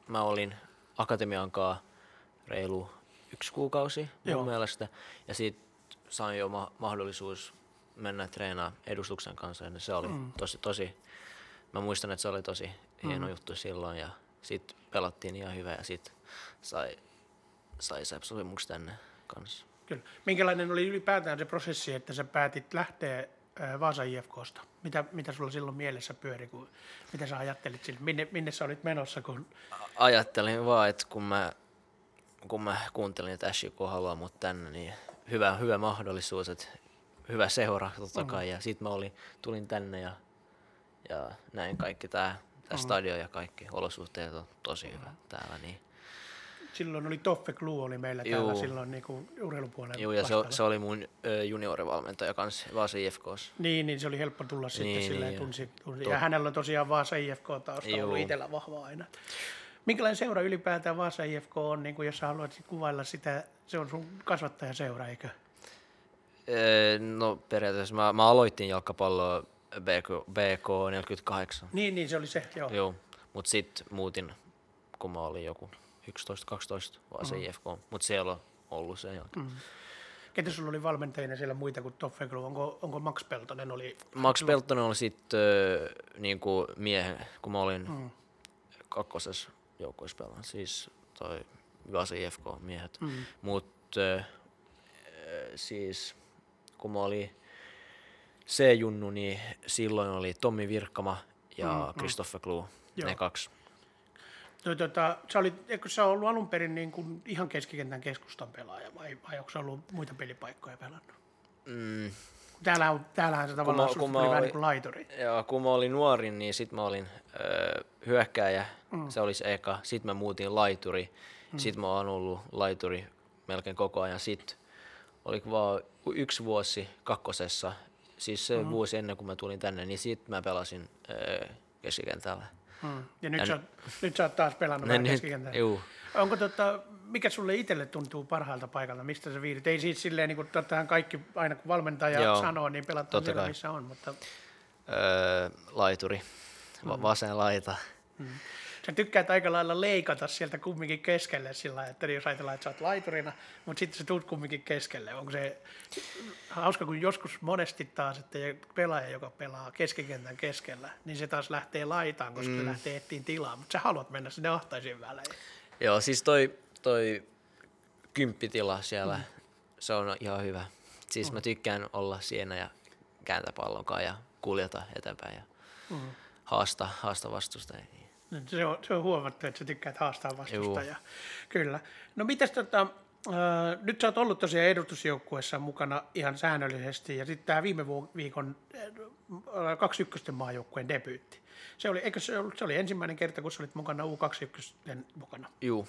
mä olin akatemian kanssa reilu yksi kuukausi mun Joo. mielestä. Ja sitten sain jo ma- mahdollisuus mennä treenaamaan edustuksen kanssa. Ja se oli mm. tosi, tosi, mä muistan, että se oli tosi hieno mm. juttu silloin. Ja sitten pelattiin ihan hyvä ja sitten sai, sai sopimuksen tänne kanssa. Kyllä. Minkälainen oli ylipäätään se prosessi, että sä päätit lähteä Vaasa IFKsta? Mitä, mitä sulla silloin mielessä pyöri, kun, mitä sä ajattelit sille? Minne, minne sä olit menossa? Kun... Ajattelin vaan, että kun mä, kun mä kuuntelin, että SJK haluaa mut tänne, niin hyvä, hyvä mahdollisuus, että hyvä seura totta kai. Mm. Ja sitten mä olin, tulin tänne ja, ja näin kaikki tämä, tää mm. stadio ja kaikki olosuhteet on tosi hyvä täällä. Niin silloin oli Toffe Klu oli meillä Juu. täällä silloin niin kuin urheilupuolen Joo, ja se, se oli mun juniorivalmentaja kanssa Vaasa IFKssa. Niin, niin se oli helppo tulla sitten Niin, silleen, niin, tunsi, tunsi. Ja hänellä on tosiaan Vaasa IFK tausta ollut itsellä vahva aina. Minkälainen seura ylipäätään Vaasa IFK on, niin kuin jos sä haluat kuvailla sitä, se on sun kasvattajaseura, eikö? No periaatteessa mä, mä aloitin jalkapalloa BK, BK 48. Niin, niin se oli se, joo. Joo, mut sit muutin, kun mä olin joku 11-12 vaan Mm. se IFK. Mut siellä on ollut sen jälkeen. Mm. Ketä sulla oli valmentajina siellä muita kuin Toffe Klu? Onko, onko Max Peltonen oli? Max Peltonen oli sit öö, niinku miehen, kun mä olin mm. kakkosessa joukkueessa pelaan, siis toi Vasa IFK miehet. Mm. Mut öö, siis kun mä olin C-junnu, niin silloin oli Tommi Virkkama ja Christophe Klu, Joo. ne kaksi. No, tota, sä olit, eikö sä ollut alun perin niin kuin ihan keskikentän keskustan pelaaja vai, vai onko sä ollut muita pelipaikkoja pelannut? Mm, Täällä on, täällähän se tavallaan mä- susta kun mä tuli vähän niin kuin laituri. Ja kun mä olin nuori, niin sit mä olin öö, hyökkääjä, mm. se oli se eka. Sitten mä muutin laituri, mm. sit mä oon ollut laituri melkein koko ajan. Sitten oli vaan yksi vuosi kakkosessa, siis se mm. vuosi ennen kuin mä tulin tänne, niin sit mä pelasin öö, keskikentällä. Hmm. Ja nyt, Ja sä, oot- nyt sä oot taas pelannut vähän keskikentällä. juu. Onko tota, mikä sulle itselle tuntuu parhaalta paikalta, mistä sä viihdit? Ei siis silleen, niin kuin tottahan kaikki, aina kun valmentaja Joo, sanoo, niin pelataan siellä, kai. missä on, mutta Öö, laituri, Va- vasen laita. Sä tykkäät aika lailla leikata sieltä kumminkin keskelle sillä että jos ajatellaan, että sä oot laiturina, mutta sitten sä tuut kumminkin keskelle. Onko se hauska, kun joskus monesti taas, että pelaaja, joka pelaa keskikentän keskellä, niin se taas lähtee laitaan, koska mm. se lähtee etsiin tilaa, mutta sä haluat mennä sinne ahtaisiin välein. Joo, siis toi, toi kymppitila siellä, mm. se on ihan hyvä. Siis mm. mä tykkään olla siinä ja kääntää pallonkaan ja kuljeta eteenpäin ja mm. haasta, haasta vastustajia. Niin, Se on, se on huomattu, että sä tykkäät haastaa vastustajaa. Kyllä. No mitäs tota, äh, nyt sä oot ollut tosiaan edustusjoukkueessa mukana ihan säännöllisesti ja sitten tämä viime viikon äh, kaksi ykkösten maajoukkueen debyytti. Se oli, eikö se, ollut, se oli ensimmäinen kerta, kun sä olit mukana U21 mukana. Juu.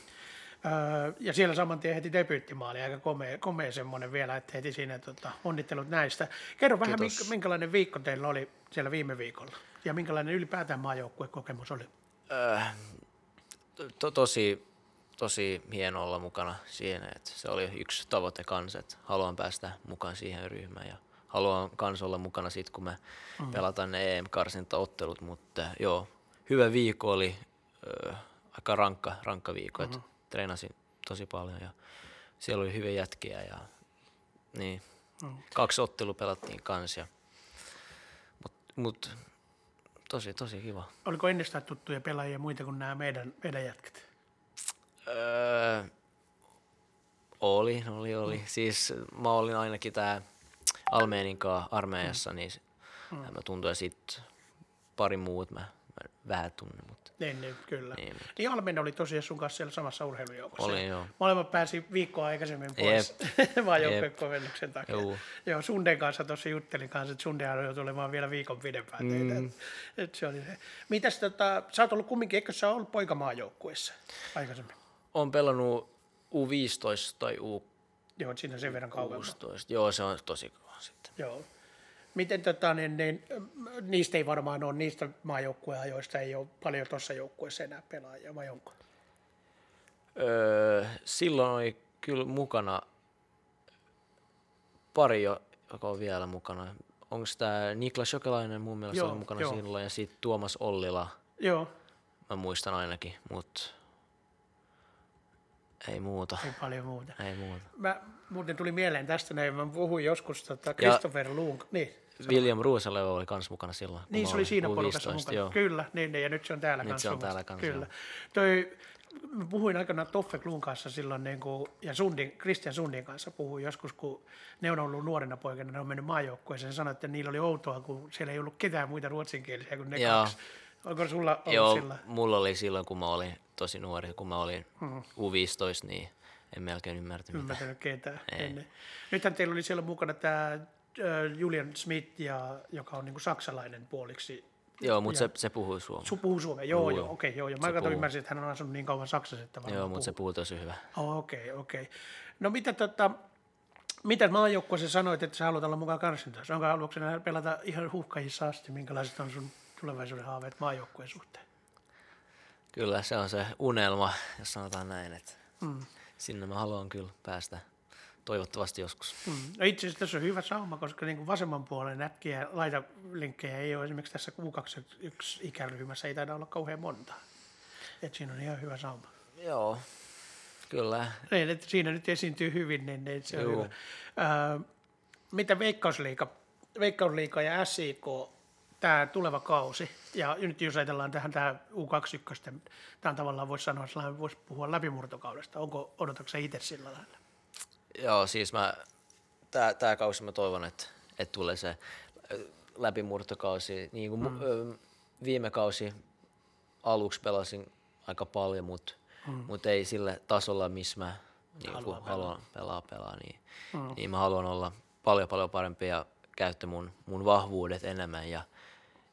Öö, ja siellä saman tien heti debyyttimaali, aika komea, komea semmoinen vielä, että heti siinä tota, onnittelut näistä. Kerro vähän, Kiitos. minkälainen viikko teillä oli siellä viime viikolla ja minkälainen ylipäätään maajoukkuekokemus oli? Öö, to, tosi, tosi hieno olla mukana siinä, että se oli yksi tavoite kanssa, että haluan päästä mukaan siihen ryhmään ja haluan kans olla mukana sit, kun me mm. pelataan ne EM-karsintaottelut, mutta joo, hyvä viikko oli, öö, aika rankka, rankka viikko, mm-hmm. että treenasin tosi paljon ja siellä oli hyviä jätkiä ja niin, mm. kaksi ottelua pelattiin kanssa, ja, mut, mut tosi, tosi kiva. Oliko ennestään tuttuja pelaajia muita kuin nämä meidän, meidän jätkät? Öö, oli, oli, oli. Siis mä olin ainakin tää Almeenin kanssa armeijassa, niin mm. mä tuntuu, ja sit pari muut mä vähän tunnen, mutta Niin, niin kyllä. Niin, Niin, niin Almen oli tosiaan sun kanssa siellä samassa urheilujoukossa. Oli, joo. Molemmat pääsi viikkoa aikaisemmin pois <laughs> maajoukkueen komennuksen takia. Juu. Joo, Sunden kanssa tuossa juttelin kanssa, että Sundehan joutui olemaan vielä viikon pidempään teitä. Mm. Et se oli se. Mitäs tota, sä oot ollut kumminkin, eikö sä ollut poikamaajoukkueessa aikaisemmin? on pelannut U15 tai Joo, et siinä sen verran kauemmin. U16. Joo, se on tosi kauan sitten. Joo. Miten tota, niin, niin, niistä ei varmaan ole, niistä maajoukkueajoista ei ole paljon tuossa joukkueessa enää pelaajia, vai onko? Öö, silloin oli kyllä mukana pari, jo- joka on vielä mukana. Onko tämä Niklas Jokelainen mun mielestä Joo, oli mukana joo. silloin ja sitten Tuomas Ollila, Joo, mä muistan ainakin, mutta ei muuta, ei paljon muuta. ei muuta. Mä, muuten tuli mieleen tästä näin, mä puhuin joskus tota Christopher Lund, niin, William Ruusaleva oli kans mukana silloin. niin se oli siinä U15, porukassa mukana. Joo. Kyllä, niin, niin, ja nyt se on täällä Nyt kanssa. se on täällä kanssa, Kyllä. Toi, mä puhuin aikanaan Toffe Klun kanssa silloin, niin kuin, ja Sundin, Christian Sundin kanssa puhuin joskus, kun ne on ollut nuorena poikana, ne on mennyt maajoukkueeseen, ja sanoi, että niillä oli outoa, kun siellä ei ollut ketään muita ruotsinkielisiä kuin ne Joo. kaksi. Onko sulla ollut Joo, sillä? mulla oli silloin, kun mä olin tosi nuori, kun mä olin Mhm. U15, niin en melkein ymmärtänyt mitään. ymmärtänyt ketään <laughs> Ei. ennen. Nythän teillä oli siellä mukana tämä Julian Smith, ja, joka on niinku saksalainen puoliksi Joo, mutta se, se puhuu suomea. Su puhuu suomea, joo, Puhuu, joo, okei, okay, joo. Mä Se katsoin ymmärsin, että hän on asunut niin kauan Saksassa, että Joo, mutta se puhuu. tosi hyvä. Oh, Okei, okay, okei. Okay. No mitä tota, mitä maajoukkueessa sanoit, että sä haluat olla mukaan karsintaissa? Onko haluatko pelata ihan huuhkajissa asti? Minkälaiset on sun tulevaisuuden haaveet maajoukkueen suhteen? Kyllä se on se unelma, jos sanotaan näin, että Mm. sinne mä haluan kyllä päästä toivottavasti joskus. Mm. No itse asiassa tässä on hyvä sauma, koska niin kuin vasemman puolen nätkiä ja laitalinkkejä ei ole esimerkiksi tässä U21 ikäryhmässä, ei taida olla kauhean monta. Et siinä on ihan hyvä sauma. Joo, kyllä. Niin, että siinä nyt esiintyy hyvin, niin, niin se on Juu. hyvä. Öö, mitä Veikkausliiga, Veikkausliiga ja SIK, tämä tuleva kausi, ja nyt jos ajatellaan tähän tämä U21, tämä on tavallaan voisi sanoa, sellainen voisi puhua läpimurtokaudesta. Onko, odotatko sä itse sillä lailla? Joo, siis mä, tää, tää kausi mä toivon, että, että tulee se läpimurtokausi. Niin kuin mm. viime kausi aluksi pelasin aika paljon, mutta mm. mut ei sille tasolla, missä mä niin haluan, haluan pelaa, pelaa niin, mm. niin mä haluan olla paljon paljon parempi ja käyttää mun, mun vahvuudet enemmän ja,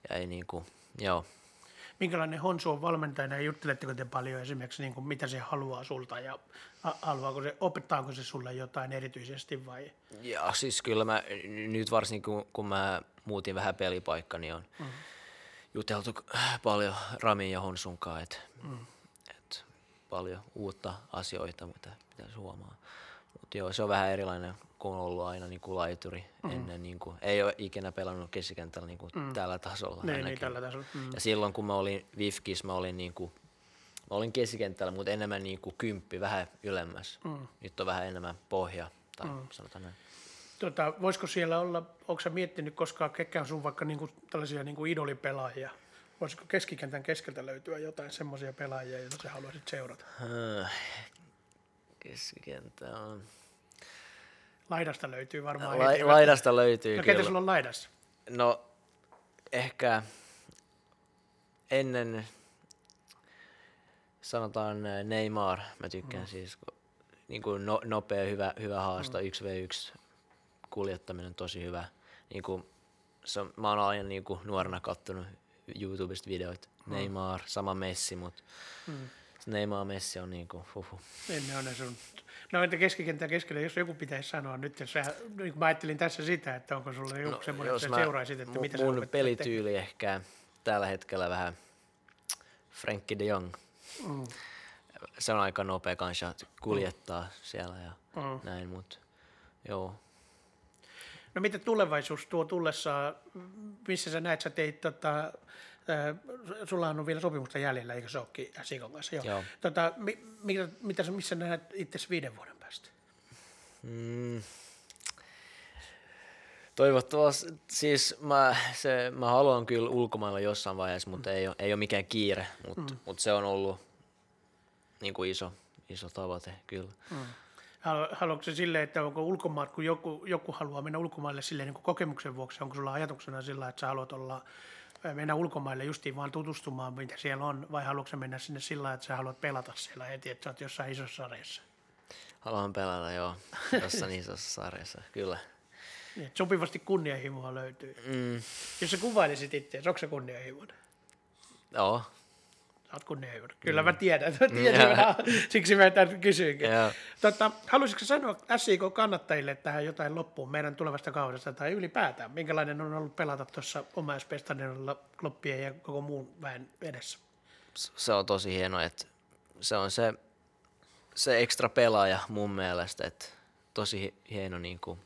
ja ei niin kuin, joo. Minkälainen Honsu on valmentajana ja jutteletteko te paljon esimerkiksi, niin kuin mitä se haluaa sulta ja haluaako se, opettaako se sulle jotain erityisesti vai? Ja siis kyllä mä nyt varsinkin kun, kun mä muutin vähän pelipaikka, niin on mm. juteltu paljon Ramin ja Honsunkaan, että mm. et paljon uutta asioita, mitä pitäisi huomaa. Mutta joo, se on vähän erilainen, kun on ollut aina niin kuin laituri mm. ennen. Niin kuin, ei ole ikinä pelannut keskikentällä niin kuin mm. tällä tasolla. Niin, niin tällä tasolla. Mm. Ja silloin kun mä olin Vifkis, mä olin niinku, mä olin keskikentällä, mutta enemmän niinku kymppi, vähän ylemmäs. Mm. Nyt on vähän enemmän pohja, tai mm. sanotaan näin. Tota, voisiko siellä olla, onko sä miettinyt koskaan, ketkä on sun vaikka niinku, tällaisia niinku idolipelaajia? Voisiko keskikentän keskeltä löytyä jotain semmoisia pelaajia, joita sä haluaisit seurata? Äh, Keskikenttä on... Laidasta löytyy varmaan La, heti. laidasta löytyy No kyllä. sulla on laidassa? No, ehkä ennen, sanotaan äh, Neymar, mä tykkään mm. siis, niin kuin no, nopea, hyvä, hyvä haasta, mm. 1v1 kuljettaminen tosi hyvä. Niin kuin, se on, mä oon aina niin kuin nuorena kattonut YouTubesta videoita, mm. Neymar, sama Messi, mutta mm. Neymar Messi on niin kuin, huhu. Niin ne on ne sun. No entä keskikentän keskellä, jos joku pitäisi sanoa nyt, jos sä, niin mä ajattelin tässä sitä, että onko sulla joku no, semmoinen, että sä seuraisit, että mu- mitä sä mun pelityyli ehkä tällä hetkellä vähän Frenkie de Jong. Mm. Se on aika nopea kanssa kuljettaa siellä ja Mm. näin, mutta joo. No mitä tulevaisuus tuo tullessaan, missä sä näet, sä teit, tota, sulla on vielä sopimusta jäljellä, eikö se olekin Sikon kanssa? Joo. Joo. Tota, mi, mitä, mitä, sä- missä näet itse viiden vuoden päästä? Mm. Toivottavasti, siis mä, se, mä haluan kyllä ulkomailla jossain vaiheessa, mutta ei ole, ei ole mikään kiire, mutta mm. mut se on ollut niin kuin iso, iso tavoite kyllä. Halu- Haluatko se silleen, että onko ulkomaat, kun joku, joku haluaa mennä ulkomaille silleen niin kuin kokemuksen vuoksi, onko sulla ajatuksena sillä, että sä haluat olla, äh, mennä ulkomaille justiin vaan tutustumaan, mitä siellä on, vai haluatko mennä sinne sillä, että sä haluat pelata siellä heti, että sä oot jossain isossa sarjassa? Haluan pelata, joo, jossain isossa sarjassa, kyllä. Niin, sopivasti kunnianhimoa löytyy. Mm, Jos sä kuvailisit itse, onko se kunnianhimoinen? joo, Oot kunnianhimoinen. Kyllä mä tiedän, mä tiedän vähän, siksi mä tämän kysyinkin. Joo. Tota, haluaisitko sanoa SIK-kannattajille tähän jotain loppuun meidän tulevasta kaudesta tai ylipäätään? Minkälainen on ollut pelata tuossa omaispestanilla kloppien ja koko muun väen edessä? se on tosi hieno, että se on se, se ekstra pelaaja mun mielestä, että tosi hi- hieno niin kuin,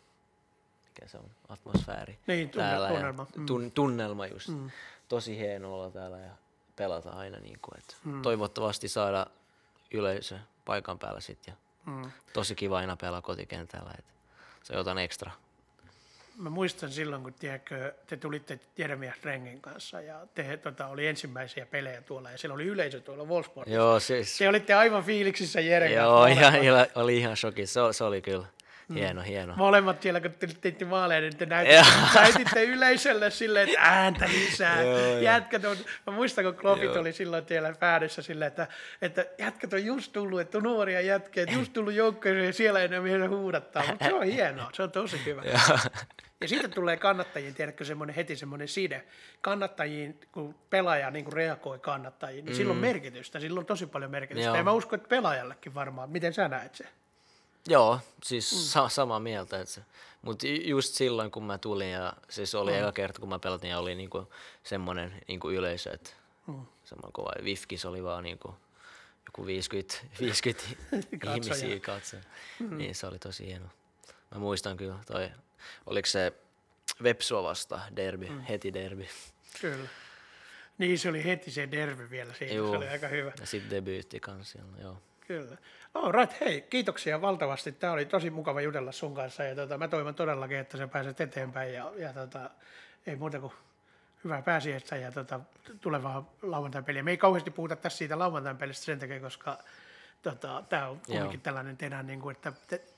mikä se on, atmosfääri Niin, tunne- täällä ja tunnelma, mm. tun, tunnelma just. Mm. Tosi hieno olla täällä ja pelata aina niin kuin, että mm. toivottavasti saada yleisö paikan päällä sit ja Mm. tosi kiva aina pelaa kotikentällä, että se on jotain ekstra. Mä muistan silloin, kun tiedätkö, te tulitte Jeremias Rengin kanssa ja te tota, oli ensimmäisiä pelejä tuolla ja siellä oli yleisö tuolla Wolfsburgissa. Joo, siis, Te olitte aivan fiiliksissä Jeren joo, ihan, oli ihan shoki, se, se oli kyllä hieno, hieno. Molemmat siellä, kun te teitte maaleja, niin te näytitte, <laughs> näytitte yleisölle silleen, että ääntä lisää. Joo, jätkät on, mä muistan, kun Kloppit oli silloin siellä päädyssä silleen, että, että jätkät on just tullut, että on nuoria jätkiä, että just tullut joukkoon ja siellä ei enää mihin huudattaa. Mutta se on hienoa, se on tosi hyvä. <laughs> Ja siitä tulee kannattajiin, tiedätkö, semmoinen heti semmoinen side. Kannattajiin, kun pelaaja niin kuin reagoi kannattajiin, niin mm. sillä on merkitystä. Sillä on tosi paljon merkitystä. Joo. Ja mä uskon, että pelaajallekin varmaan. Miten sä näet sen? Joo, siis mm. sa- samaa mieltä. Mutta just silloin, kun mä tulin, ja siis oli mm. eka kerta, kun mä pelatin, ja oli niinku semmoinen niinku yleisö, että mm. semmoinen kova. Vifkis oli vaan niinku joku 50, 50 <laughs> ihmisiä katsoa. Mm. Niin se oli tosi hieno. Mä muistan kyllä toi, oliko se Vepsua vasta derby, mm. heti derby. Kyllä. Niin, se oli heti se derby vielä siinä, Juu. se oli aika hyvä. Ja sitten debyytti kanssa, joo. Kyllä. Oh, right, hei, kiitoksia valtavasti. Tämä oli tosi mukava jutella sun kanssa ja tota, mä toivon todellakin, että sä pääset eteenpäin ja, ja tota, ei muuta kuin hyvää pääsiäistä ja tota, tulevaa lauantain peliä. Me ei kauheasti puhuta tässä siitä lauantain pelistä sen takia, koska tota, tämä on kuitenkin tällainen tehdään, niin kuin, että,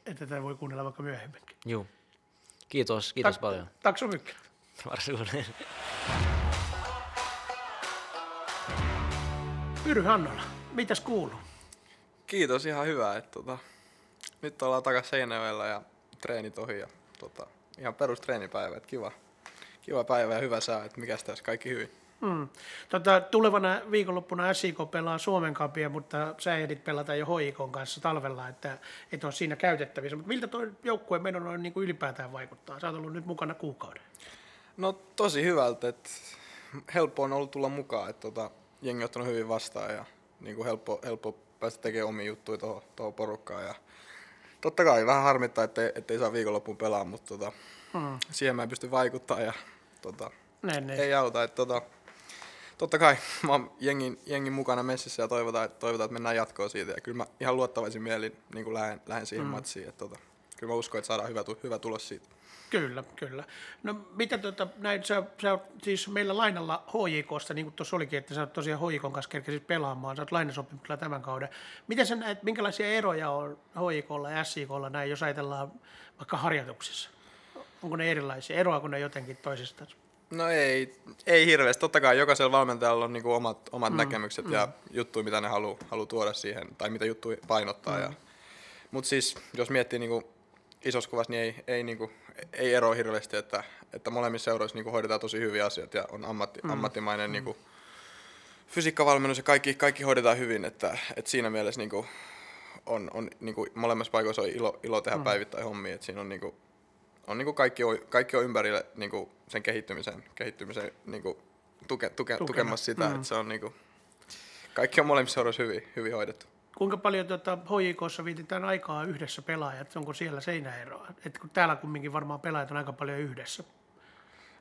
että tätä voi kuunnella vaikka myöhemminkin. Joo. Kiitos, kiitos Ta- paljon. Mycket. Varsågod. Pyry Hannola, mitäs kuuluu? Kiitos, ihan hyvä. Että, tota, nyt ollaan takaisin Seinäjoella ja treenit ohi ja tota, ihan perustreenipäivä, että kiva, kiva päivä ja hyvä sää, että mikäs tässä kaikki hyvin. Mm. Tota, tulevana viikonloppuna SIK pelaa Suomen kapia, mutta sä ehdit pelata jo HIK kanssa talvella, että et ole siinä käytettävissä. Mutta miltä tuo joukkueen menon noin niin ylipäätään vaikuttaa? Sä oot ollut nyt mukana kuukauden. No tosi hyvältä, että helppo on ollut tulla mukaan, että tota, jengi on ottanut hyvin vastaan ja niin kuin helppo, helppo päästä tekemään omia juttuja tuohon, tuohon porukkaan. Ja totta kai vähän harmittaa, ettei, ettei saa viikonloppuun pelaa, mutta tota, hmm. siihen mä en pysty vaikuttaa ja tota, ne, ne. ei auta. Että, tota, totta kai mä oon jengin, jengin mukana messissä ja toivotaan, että, toivotaan, että mennään jatkoon siitä. Ja kyllä mä ihan luottavaisin mielin niin lähden, lähden siihen hmm. matsiin. Että, tota, kyllä mä uskon, että saadaan hyvä, hyvä tulos siitä. Kyllä, kyllä. No mitä tuota, näin, sä, sä oot siis meillä lainalla HJKsta, niin kuin tuossa olikin, että sä oot tosiaan HJKn kanssa kerkesit pelaamaan, sä oot lainasopimuksella tämän kauden. Miten sä näet, minkälaisia eroja on HJKlla ja SJKlla näin, jos ajatellaan vaikka harjoituksissa? Onko ne erilaisia? Eroako ne jotenkin toisistaan? No ei, ei hirveästi. Totta kai jokaisella valmentajalla on niinku omat, omat mm, näkemykset mm. ja juttuja, mitä ne haluaa halu tuoda siihen, tai mitä juttuja painottaa. Mm. Ja, mutta siis, jos miettii niinku isossa kuvassa, niin ei, ei, niinku, ei ero hirveästi, että, että molemmissa seuroissa niinku hoidetaan tosi hyviä asioita ja on ammatti, mm. ammattimainen mm. niinku, fysiikkavalmennus ja kaikki, kaikki hoidetaan hyvin, että, että siinä mielessä niinku, on, on niinku, molemmissa paikoissa on ilo, ilo tehdä mm. päivittäin hommia, että siinä on niinku, on niinku kaikki, on, kaikki on ympärille niinku sen kehittymisen, kehittymisen niinku tuke, tuke, tukemassa sitä, mm. että se on niinku, kaikki on molemmissa seuroissa hyvin, hyvin hoidettu. Kuinka paljon tuota, HJKssa viitetään aikaa yhdessä pelaajat? Onko siellä seinäeroa? Et kun täällä kumminkin varmaan pelaajat on aika paljon yhdessä.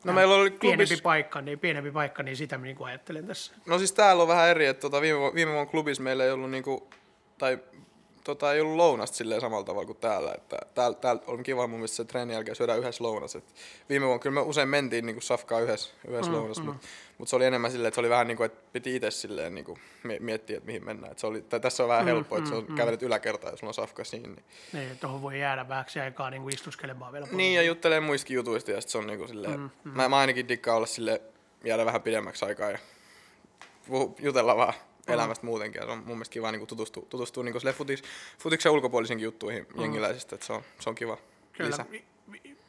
No ja meillä oli klubis... Pienempi paikka, niin pienempi paikka, niin sitä niin kuin ajattelen tässä. No siis täällä on vähän eri, että tota, viime, viime vuonna klubissa meillä ei ollut niinku, tai tota, ei ollut lounasta silleen samalla tavalla kuin täällä. Että täällä, täällä on kiva mun mielestä se treenin jälkeen syödään yhdessä lounas. Et viime vuonna kyllä me usein mentiin niin kuin safkaa yhdessä, yhdessä mm, lounas, mm. mutta mut se oli enemmän silleen, että se oli vähän niin kuin, että piti itse silleen niin kuin miettiä, että mihin mennään. Et se oli, tässä on vähän mm, helppoa, että mm, se on mm. kävelet yläkertaan ja sulla on safka siinä. Niin, niin tuohon voi jäädä vähäksi aikaa niin kuin istuskelemaan vielä. Niin, ja juttelee muistakin jutuista ja se on niin kuin silleen, mm, mm. Mä, mä ainakin dikkaan olla sille jäädä vähän pidemmäksi aikaa ja jutella vaan elämästä muutenkin. Ja se on mun mielestä kiva niin tutustua, tutustua niin sille futis, futiksen ulkopuolisinkin juttuihin mm. jengiläisistä, että se on, se on kiva Kyllä. lisä.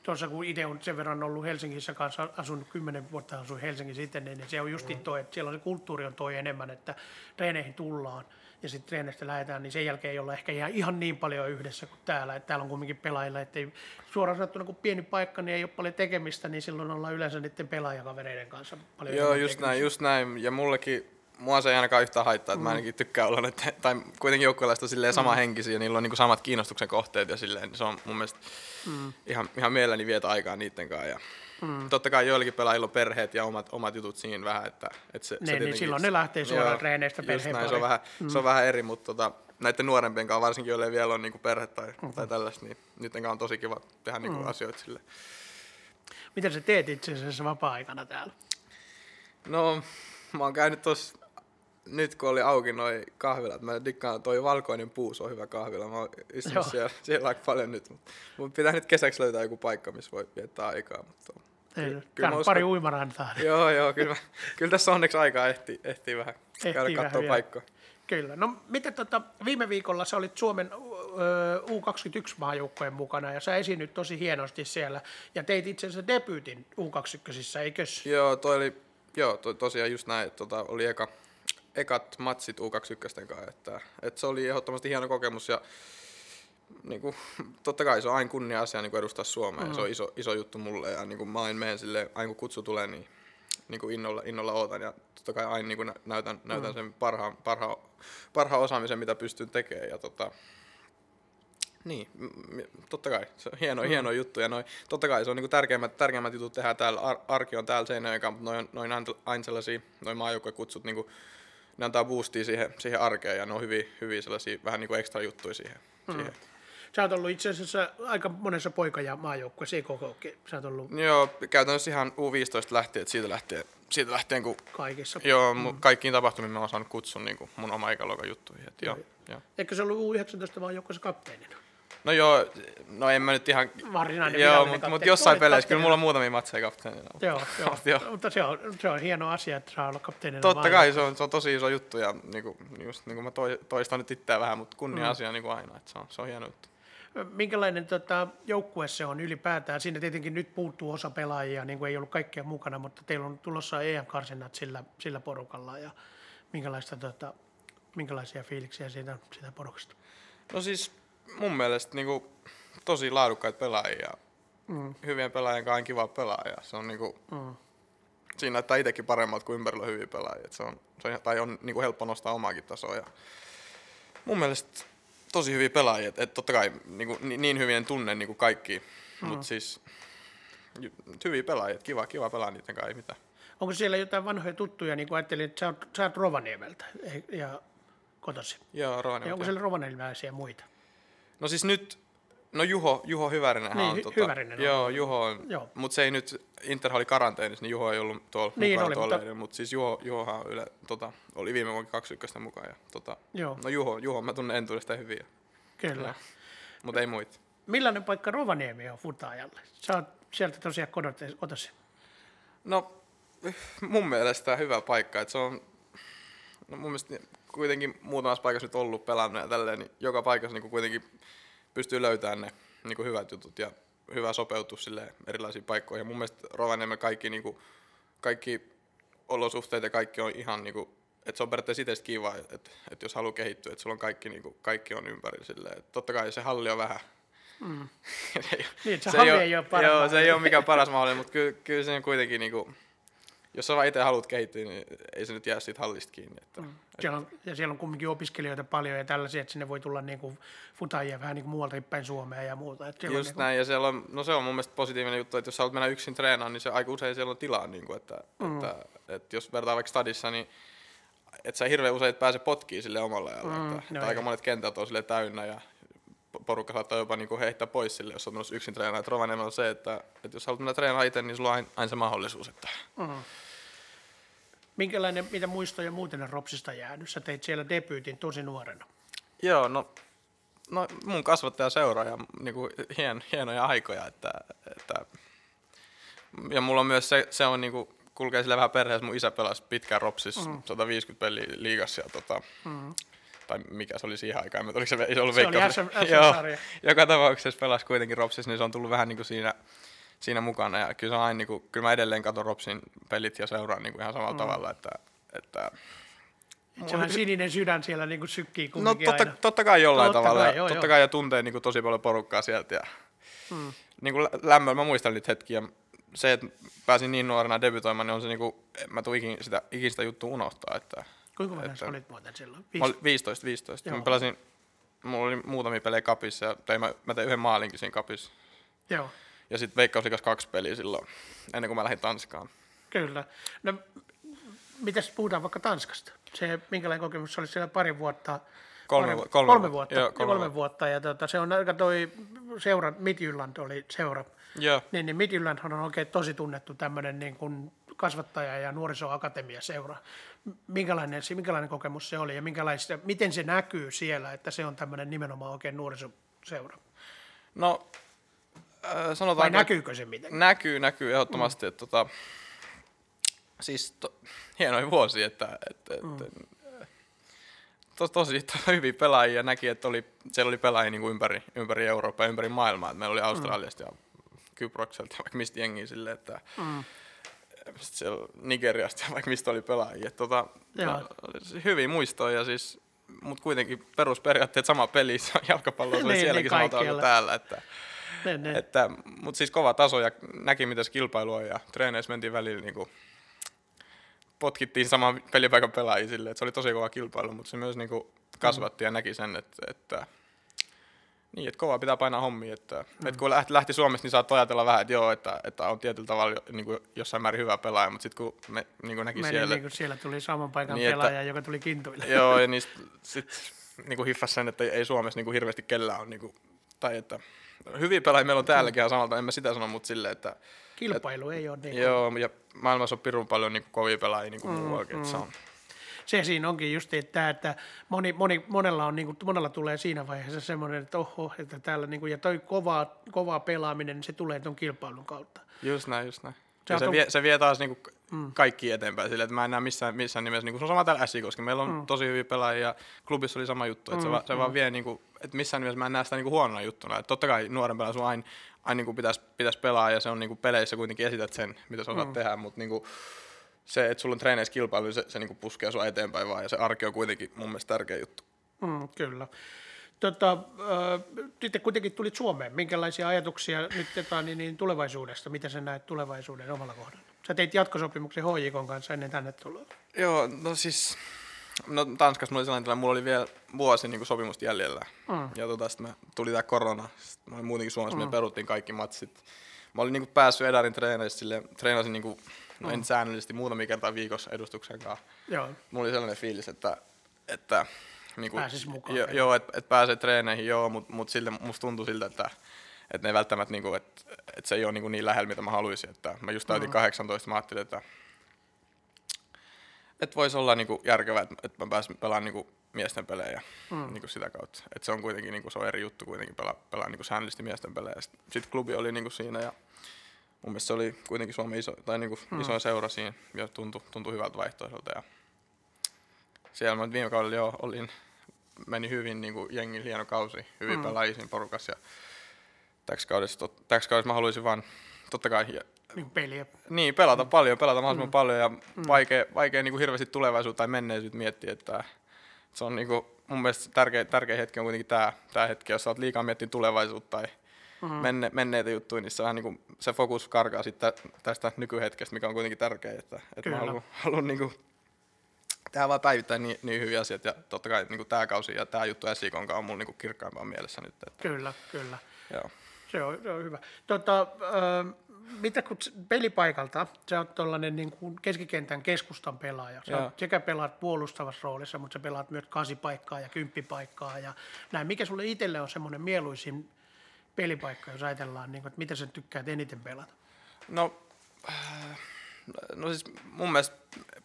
Tuossa kun itse on sen verran ollut Helsingissä kanssa, asunut kymmenen vuotta asuin Helsingissä sitten, niin se on just mm. toi, että siellä on se kulttuuri on toi enemmän, että treeneihin tullaan ja sitten treeneistä lähdetään, niin sen jälkeen ei olla ehkä ihan, ihan niin paljon yhdessä kuin täällä. Että täällä on kumminkin pelaajilla, että ei, suoraan sanottuna kun pieni paikka, niin ei ole paljon tekemistä, niin silloin ollaan yleensä niiden pelaajakavereiden kanssa paljon Joo, just näin, just näin. Ja mullekin mua se ei ainakaan yhtään haittaa, että mm. mä ainakin tykkään olla, että, tai kuitenkin joukkueelaiset on silleen sama mm. henkisiä ja niillä on niinku samat kiinnostuksen kohteet ja silleen, niin se on mun mielestä mm. ihan, ihan mielelläni vietä aikaa niiden kanssa. Ja mm. Totta kai joillakin pelaajilla on perheet ja omat, omat jutut siinä vähän, että, että se, ne, se niin silloin ne lähtee suoraan joo, treeneistä perheen näin, se on, vähän, mm. se on vähän eri, mutta tota, näiden nuorempien kanssa, varsinkin joille vielä on niinku perhe tai, mm. tai tällaista, niin niiden kanssa on tosi kiva tehdä niinku mm. asioita sille. Mitä sä teet itse asiassa vapaa-aikana täällä? No, mä oon käynyt tuossa nyt kun oli auki noin kahvilat, mä dikkaan toi valkoinen puus on hyvä kahvila. Mä oon istunut siellä, siellä aika paljon nyt, mutta mun pitää nyt kesäksi löytää joku paikka, missä voi viettää aikaa. Mutta Ei, kyllä uskon, pari uimarantaa. Joo, joo, kyllä, kyllä tässä onneksi aikaa ehtii, ehtii vähän ehtii käydä katsoa paikkaa. Kyllä. No miten tota, viime viikolla sä olit Suomen ö, U21-maajoukkojen mukana ja sä esiinnyt tosi hienosti siellä ja teit itse asiassa debyytin U21, eikös? Joo, toi oli, joo, toi, tosiaan just näin, että tota, oli eka, ekat matsit U21 kanssa, että, että se oli ehdottomasti hieno kokemus ja niin kuin, totta kai se on aina kunnia asia niin kuin edustaa Suomea mm. ja se on iso, iso juttu mulle ja niin kuin mä aina menen sille, aina kun kutsu tulee, niin, niin kuin innolla, innolla ootan ja totta kai aina niin kuin näytän, näytän sen parhaan, parhaan, parhaan osaamisen, mitä pystyn tekemään ja tota, niin, totta kai. Se on hieno, mm. hieno juttu. Ja noi, totta kai se on niinku tärkeimmät, tärkeimmät jutut tehdä täällä. Ar- arki on täällä Seinäjoen, mutta noin, noin aina sellaisia, noin maajoukkuekutsut, niinku, ne antaa boostia siihen, siihen arkeen ja ne on hyvin, hyvin sellaisia vähän niinku ekstra juttuja siihen. Mm. siihen. Sä oot ollut itse asiassa aika monessa poika- ja maajoukkueessa, koko Sä oot ollut... Joo, käytännössä ihan U15 lähtien, että siitä lähtien, siitä lähtien kun... Kaikissa. Joo, mm. kaikkiin tapahtumiin mä oon saanut kutsun niin kuin mun oma ikäluokan juttuihin. Että joo, joo. Eikö se ollut U19 maajoukkueessa kapteenina? No joo, no en mä nyt ihan... Varsinainen Joo, mutta mut jossain peleissä kyllä mulla on muutamia matseja kapteenina. Joo, <laughs> joo. joo. mutta se on, se on hieno asia, että saa olla kapteenina. Totta kai, se on, se on tosi iso juttu ja niinku, just niin kuin mä toistan nyt itseään vähän, mutta kunnia mm. asia niin kuin aina, että se on, se on hieno juttu. Minkälainen tota, joukkue se on ylipäätään? Siinä tietenkin nyt puuttuu osa pelaajia, niin kuin ei ollut kaikkea mukana, mutta teillä on tulossa EM-karsinnat sillä, sillä porukalla ja minkälaista, tota, minkälaisia fiiliksiä siitä, siitä porukasta? No siis mun mielestä niin kuin, tosi laadukkaita pelaajia. Mm. Hyvien pelaajien kanssa on kiva pelaaja. Se on, niin kuin, mm. Siinä näyttää itsekin paremmat kuin ympärillä hyviä pelaajia. Se on, se on, tai on niin kuin helppo nostaa omaakin tasoa. Ja mun mielestä tosi hyviä pelaajia. Että totta kai niin, kuin, niin hyvin en tunne niin kuin kaikki. Mm. Mutta siis hyviä pelaajia. Kiva, kiva pelaa niiden kanssa, ei mitään. Onko siellä jotain vanhoja tuttuja, niin kuin ajattelin, että sä oot, sä oot Rovaniemeltä ja kotosi? Joo, Rovaniemeltä. onko siellä Rovaniemelläisiä muita? No siis nyt, no Juho, Juho Hyvärinen niin, on. Hy- tota, Hyvärinen on. Joo, Juho on. Mutta se ei nyt, Inter oli karanteenissa, niin Juho ei ollut tuolla niin, mukaan oli, tuolla, mutta, mutta siis Juho, Juhohan yle, tota, oli viime vuonna 21 mukaan. Ja, tota, joo. No Juho, Juho mä tunnen entuudestaan hyvin. Kyllä. Mutta ei muita. Millainen paikka Rovaniemi on futaajalle? Sä oot sieltä tosiaan kotosi. No mun mielestä hyvä paikka. Että se on, no mun mielestä kuitenkin muutamassa paikassa nyt ollut pelannut ja tälleen, niin joka paikassa niin kuitenkin pystyy löytämään ne niin kuin hyvät jutut ja hyvä sopeutua sille erilaisiin paikkoihin. Ja mun mielestä Rovaniemellä kaikki, niin kuin, kaikki olosuhteet ja kaikki on ihan, niin kuin, että se on periaatteessa itse kiva, että, että jos haluaa kehittyä, että sulla on kaikki, niin kuin, kaikki on ympäri silleen. Että totta kai se halli on vähän Mm. <laughs> niin, se, se, ei ole, ei ole paras joo, se ei ole mikään paras mahdollinen, mutta kyllä, kyllä se on kuitenkin niin kuin, jos sä vaan itse haluat kehittyä, niin ei se nyt jää siitä hallista kiinni. Että, mm. siellä on, ja siellä on kumminkin opiskelijoita paljon ja tällaisia, että sinne voi tulla niin kuin futajia vähän niin kuin muualta päin Suomea ja muuta. Että Just niin kuin... näin, ja siellä on, no se on mun mielestä positiivinen juttu, että jos sä haluat mennä yksin treenaamaan, niin se aika usein siellä on tilaa, niin kuin, että, mm. että, että, että, jos vertaa vaikka stadissa, niin että sä hirveän usein pääse potkiin sille omalla ajalla. Mm, että, no että aika monet kentät on sille täynnä ja porukka saattaa jopa niin kuin heittää pois sille, jos on yksin treenaa. Että Rovaniemellä on se, että, että jos haluat mennä treenaamaan itse, niin sulla on aina, aina se mahdollisuus. Että, mm. Minkälainen, mitä muistoja muuten on Ropsista jäänyt? Sä teit siellä debyytin tosi nuorena. Joo, no, no mun kasvattaja seuraa ja niin kuin hien, hienoja aikoja. Että, että, ja mulla on myös se, se on niin kuin, kulkee sillä vähän perheessä. Mun isä pelasi pitkään Ropsissa, mm. 150 peliä liigassa ja tota, mm. Tai mikä se oli siihen aikaan, oliko se, se ollut se oli SM, Joo, joka tapauksessa pelasi kuitenkin Ropsissa, niin se on tullut vähän niin kuin siinä siinä mukana. Ja kyllä, se on aina, niin kuin, kyllä mä edelleen katson Ropsin pelit ja seuraan niin kuin ihan samalla mm. tavalla, että, että Sellainen sininen sydän siellä niin kuin sykkii No totta, aina. totta kai jollain totta tavalla. Kai, joo, totta joo. kai ja tuntee niin kuin tosi paljon porukkaa sieltä. Ja, mm. niin kuin lämmöllä mä muistan niitä hetkiä. Se, että pääsin niin nuorena debytoimaan, niin on se niin kuin, mä tuin ikin sitä, ikin sitä juttua unohtaa. Että, Kuinka vanha että, olit muuten silloin? 15, 15. Mä pelasin, mulla oli muutamia pelejä kapissa ja tein, mä, mä tein yhden maalinkin siinä kapissa. Joo. Ja sitten Veikkauslikas kaksi peliä silloin, ennen kuin mä lähdin Tanskaan. Kyllä. No, mitäs puhutaan vaikka Tanskasta? Se, minkälainen kokemus se oli siellä pari vuotta? Kolme, pari, kolme, kolme vuotta. Joo, kolme, kolme vuotta. Ja tota, se on aika toi seura, Midjylland oli seura. Joo. Niin, niin Midjylland on oikein tosi tunnettu tämmöinen niin kuin kasvattaja- ja nuorisoakatemia seura. Minkälainen, minkälainen kokemus se oli ja miten se näkyy siellä, että se on tämmöinen nimenomaan oikein nuorisoseura? No äh, sanotaan... Vai näkyykö se miten? Näkyy, näkyy ehdottomasti. Mm. Että, tota, siis to, hienoin vuosi, että, että, mm. että tos, tosi, tosi hyviä pelaajia näki, että oli, siellä oli pelaajia niin kuin ympäri, ympäri Eurooppaa ja ympäri maailmaa. Et meillä oli Australiasta mm. ja Kyprokselta ja vaikka mistä jengiä silleen, että mm. Siellä Nigeriasta <laughs> ja vaikka mistä oli pelaajia. Tota, hyvin muistoja ja siis mutta kuitenkin perusperiaatteet sama peli, se on jalkapallo, se oli niin, sielläkin niin, samalla kuin täällä. Että, ne, ne. Että, mutta siis kova taso ja näki, mitä on ja treeneissä mentiin välillä niin kuin, potkittiin saman pelipaikan pelaajia sille, että se oli tosi kova kilpailu, mutta se myös niin kuin, kasvatti mm. ja näki sen, että, että niin, että kova pitää painaa hommia, että, mm. että kun lähti, lähti Suomesta, niin saat ajatella vähän, että joo, että, että on tietyllä tavalla niin kuin jossain määrin hyvä pelaaja, mutta sitten kun me niin kuin näki Meni siellä... Niin kuin siellä tuli saman paikan niin, pelaaja, että, joka tuli kintuille. Joo, ja <laughs> niin sitten niin kuin hiffas sen, että ei Suomessa niin kuin hirveästi kellään on, niin kuin, tai että hyviä pelaajia meillä on täälläkin ihan samalta, en mä sitä sano, mutta silleen, että... Kilpailu et, ei ole niin Joo, ja maailmassa on pirun paljon niin kuin kovia pelaajia niin kuin mm, muuallakin, mm. että se on se siinä onkin just että, että moni, moni, monella, on, niin kuin, monella tulee siinä vaiheessa semmoinen, että oho, että täällä, niin kuin, ja toi kova, kova pelaaminen, se tulee tuon kilpailun kautta. Just näin, just näin. Se, se, vie, se vie taas niin kuin mm. kaikki eteenpäin sille, että mä en näe missään, missään nimessä, niin kuin, se on sama täällä SI, koska meillä on mm. tosi hyviä pelaajia ja klubissa oli sama juttu, että mm. se, va, se mm. vaan vie, niin kuin, että missään nimessä mä en näe sitä niin kuin huonona juttuna, että totta kai nuoren pelaajan sun aina, aina niin kuin pitäisi, pitäisi pelaa ja se on niin kuin peleissä kuitenkin esität sen, mitä sä osaat mm. tehdä, mutta niin kuin, se, että sulla on treeneissä kilpailu, niin se, se niin puskee sua eteenpäin vaan, ja se arki on kuitenkin mun mielestä tärkeä juttu. Mm, kyllä. Tota, äh, sitten kuitenkin tulit Suomeen. Minkälaisia ajatuksia nyt tota, niin, niin tulevaisuudesta? Miten sä näet tulevaisuuden omalla kohdalla? Sä teit jatkosopimuksen HJK kanssa ennen tänne tuloa. Joo, no siis... No Tanskassa mulla oli sellainen tilanne, mulla oli vielä vuosi niin sopimusta jäljellä. Mm. Ja tota, sitten tuli tämä korona. Sitten mä olin muutenkin Suomessa, mm. me peruttiin kaikki matsit. Mä olin niin päässyt Edarin treeneistä, sille, treenasin niin kuin no en säännöllisesti muutamia kertaa viikossa edustuksen kanssa. Joo. Mulla oli sellainen fiilis, että, että niin kuin, Pääsis mukaan. Jo, joo, että et pääsee treeneihin, joo, mutta mut siltä musta tuntui siltä, että et ne välttämättä, niin kuin, että et se ei ole niin, niin lähellä, mitä mä haluaisin. Että mä just täytin mm. 18, mä ajattelin, että et voisi olla niin kuin järkevää, että, että mä pääsin pelaamaan niin kuin miesten pelejä mm. niin kuin sitä kautta. Et se on kuitenkin niin kuin, se on eri juttu kuitenkin pelaa, pelaa niin kuin säännöllisesti miesten pelejä. Sitten klubi oli niin kuin siinä ja mun mielestä se oli kuitenkin Suomen iso, tai niin kuin hmm. iso seura siinä ja tuntui, tuntui hyvältä vaihtoehdolta. Ja siellä mä viime kaudella jo olin, meni hyvin niin kuin jengin hieno kausi, hyvin hmm. pelaajia siinä porukassa. Ja täksi kaudessa, tot, täksi kaudessa mä haluaisin vaan totta kai ja, niin peliä. Niin, pelata mm. paljon, pelata mahdollisimman mm. paljon ja mm. vaikea, vaikea niin kuin hirveästi tulevaisuutta tai menneisyyttä miettiä, että se on niin kuin, mun mielestä tärkeä, tärkeä hetki on kuitenkin tämä, tämä hetki, jos sä oot liikaa miettinyt tulevaisuutta tai mm-hmm. menne, menneitä juttuja, niin se, on niin kuin, se fokus karkaa sitten tästä nykyhetkestä, mikä on kuitenkin tärkeää, että, että mä haluan, haluan niin kuin, tehdä vaan päivittäin niin, niin hyviä asioita, ja totta kai niin kuin tämä kausi ja tämä juttu SIKon on mulla niin kirkkaimpaa mielessä nyt. Että, kyllä, kyllä. Joo. Se on, se on hyvä. Tota, äh, mitä kun pelipaikalta, sä oot tuollainen niin kuin keskikentän keskustan pelaaja. Sä oot sekä pelaat puolustavassa roolissa, mutta sä pelaat myös kasipaikkaa ja kymppipaikkaa ja näin. Mikä sulle itselle on semmoinen mieluisin pelipaikka, jos ajatellaan, niin kuin, että mitä sä tykkäät eniten pelata? No, no siis mun mielestä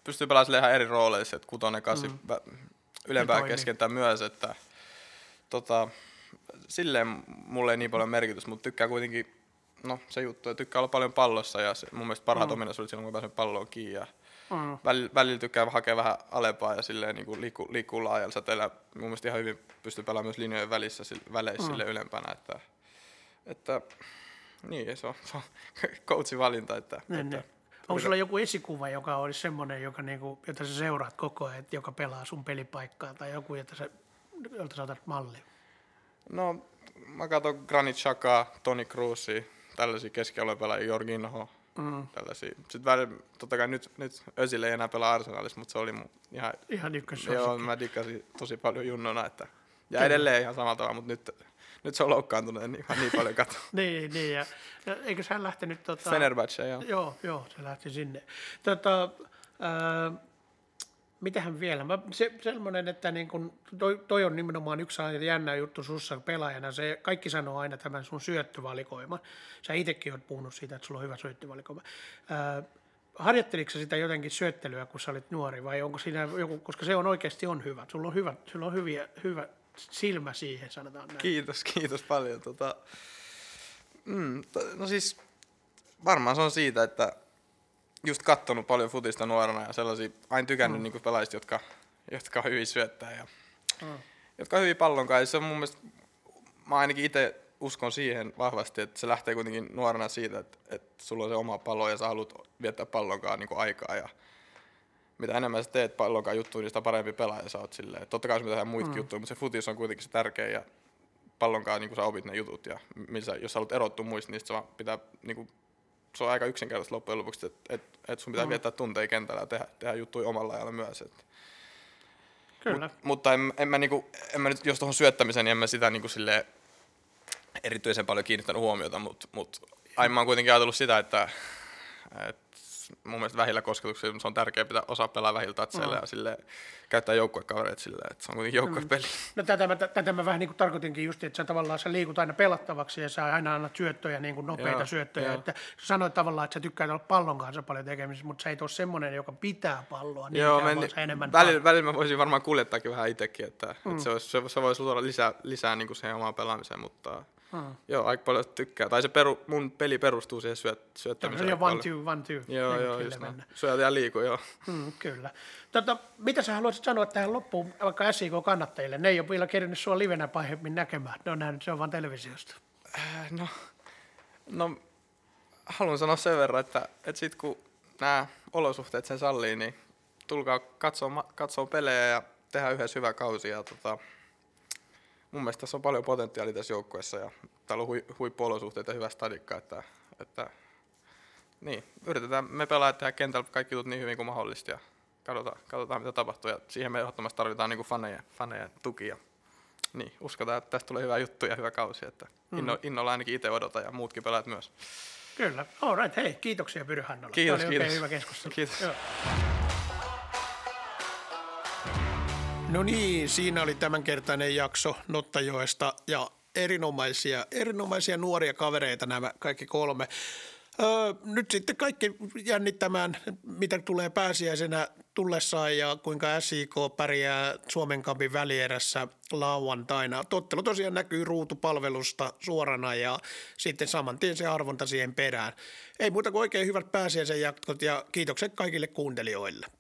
pystyy pelaamaan ihan eri rooleissa, että kutonen, kasi, mm. ylempää keskentää myös, että tota, silleen mulle ei niin paljon merkitys, mutta tykkää kuitenkin, no se juttu, että tykkää olla paljon pallossa ja se, mun mielestä parhaat mm. ominaisuudet silloin, kun pääsen palloon kiinni ja mm. välillä, välillä tykkää hakea vähän alempaa ja silleen niin kuin liikkuu, liikkuu laajalla säteellä. Mun mielestä ihan hyvin pystyy pelaamaan myös linjojen välissä, väleissä mm. sille ylempänä, että että niin, se on, se <laughs> on coachin valinta. Että, niin, että, niin. Onko sulla joku esikuva, joka olisi semmoinen, joka niinku, jota sä seuraat koko ajan, joka pelaa sun pelipaikkaa, tai joku, jota sä, jolta sä otat mallia? No, mä katson Granit Xhakaa, Toni Cruzia, tällaisia keskialueen Jorginho, mm. tällaisia. Sitten välillä, totta kai nyt, nyt Özil ei enää pelaa Arsenalissa, mutta se oli mun ihan... Ihan Joo, mä dikkasin tosi paljon junnona, että... Ja Kyllä. edelleen ihan samalla tavalla, mutta nyt nyt se on loukkaantunut, niin ihan niin paljon katsoa. <laughs> niin, niin, ja, ja eikö hän lähtenyt... Tota, Fenerbahce, joo. Joo, joo, se lähti sinne. Tota, äh, mitähän vielä? Mä, se, semmoinen, että niin kun, toi, toi, on nimenomaan yksi jännä juttu sussa pelaajana. Se, kaikki sanoo aina tämän sun syöttövalikoima. Sä itsekin oot puhunut siitä, että sulla on hyvä syöttövalikoima. Äh, harjoitteliko sitä jotenkin syöttelyä, kun sä olit nuori, vai onko siinä joku, koska se on oikeasti on hyvä. Sulla on, hyvä, sulla on hyviä, hyvä, silmä siihen, sanotaan näin. Kiitos, kiitos paljon. Tota, mm, no siis varmaan se on siitä, että just kattonut paljon futista nuorena ja sellaisia, aina tykännyt mm. niin pelaajista, jotka, jotka hyvin syöttää ja mm. jotka on hyvin pallonkaan. Ja se on mun mielestä, mä ainakin itse uskon siihen vahvasti, että se lähtee kuitenkin nuorena siitä, että, että sulla on se oma pallo ja sä haluat viettää pallonkaan niin aikaa. Ja mitä enemmän sä teet pallonkaan juttuja, niin sitä parempi pelaaja sä oot silleen. Totta kai se tehdään muitakin mm. juttuja, mutta se futis on kuitenkin se tärkeä ja pallonkaan niin sä opit ne jutut. Ja missä, jos sä haluat erottua muista, niin se pitää, niin kuin, se on aika yksinkertaista loppujen lopuksi, että et, et sun pitää mm. viettää tunteja kentällä ja tehdä, tehdä juttuja omalla ajalla myös. Että. Kyllä. Mut, mutta en, en, mä niinku, en mä nyt, jos tuohon syöttämiseen, niin en mä sitä niinku silleen erityisen paljon kiinnittänyt huomiota, mutta mut, aina mä oon kuitenkin ajatellut sitä, että, että mun mielestä vähillä kosketuksilla se on tärkeää pitää osaa pelaa vähillä tatseilla mm. ja sille käyttää joukkuekavereita silleen, että se on kuitenkin joukkuepeli. Mm. No tätä mä, tätä mä vähän niin kuin tarkoitinkin just, että sä tavallaan sä liikut aina pelattavaksi ja sä aina annat syöttöjä, niin kuin nopeita joo, syöttöjä. Joo. Että sä sanoit tavallaan, että sä tykkäät olla pallon kanssa paljon tekemisissä, mutta sä et ole semmoinen, joka pitää palloa. Niin joo, men, enemmän välillä, välillä mä voisin varmaan kuljettaakin vähän itsekin, että, mm. että se, olisi, se, se voisi luoda lisää, lisää niin kuin siihen omaan pelaamiseen, mutta Hmm. Joo, aika paljon tykkää. Tai se peru, mun peli perustuu siihen syöt, syöttämiseen. Joo, one, two, one, two. Joo, niin joo, just näin. Syötä ja liiku, joo. Hmm, kyllä. Tota, mitä sä haluaisit sanoa tähän loppuun, vaikka SIK-kannattajille? Ne ei ole vielä kerännyt sua livenä pahemmin näkemään. Ne on nähnyt, se on vaan televisiosta. Äh, no, no, haluan sanoa sen verran, että, että sit kun nämä olosuhteet sen sallii, niin tulkaa katsoa, katsoa pelejä ja tehdä yhdessä hyvä kausi. Ja tota, mun mielestä tässä on paljon potentiaalia tässä joukkueessa ja täällä on hui, huippuolosuhteet ja hyvä stadikka, että, että niin, yritetään me pelaa tehdä kentällä kaikki jutut niin hyvin kuin mahdollista ja katsotaan, katsotaan mitä tapahtuu ja siihen me ehdottomasti tarvitaan niin faneja, faneja tuki ja niin, uskotaan, että tästä tulee hyvä juttu ja hyvä kausi, että mm. inno, innolla ainakin itse odota ja muutkin pelaajat myös. Kyllä, all right, hei, kiitoksia Pyry Hannola. Kiitos, Tämä oli kiitos. hyvä keskustelu. Kiitos. Joo. No niin, siinä oli tämänkertainen jakso Nottajoesta ja erinomaisia, erinomaisia nuoria kavereita nämä kaikki kolme. Öö, nyt sitten kaikki jännittämään, mitä tulee pääsiäisenä tullessaan ja kuinka SIK pärjää Suomen kampin välierässä lauantaina. Tottelu tosiaan näkyy ruutupalvelusta suorana ja sitten saman tien se arvonta siihen perään. Ei muuta kuin oikein hyvät pääsiäisen jatkot ja kiitokset kaikille kuuntelijoille.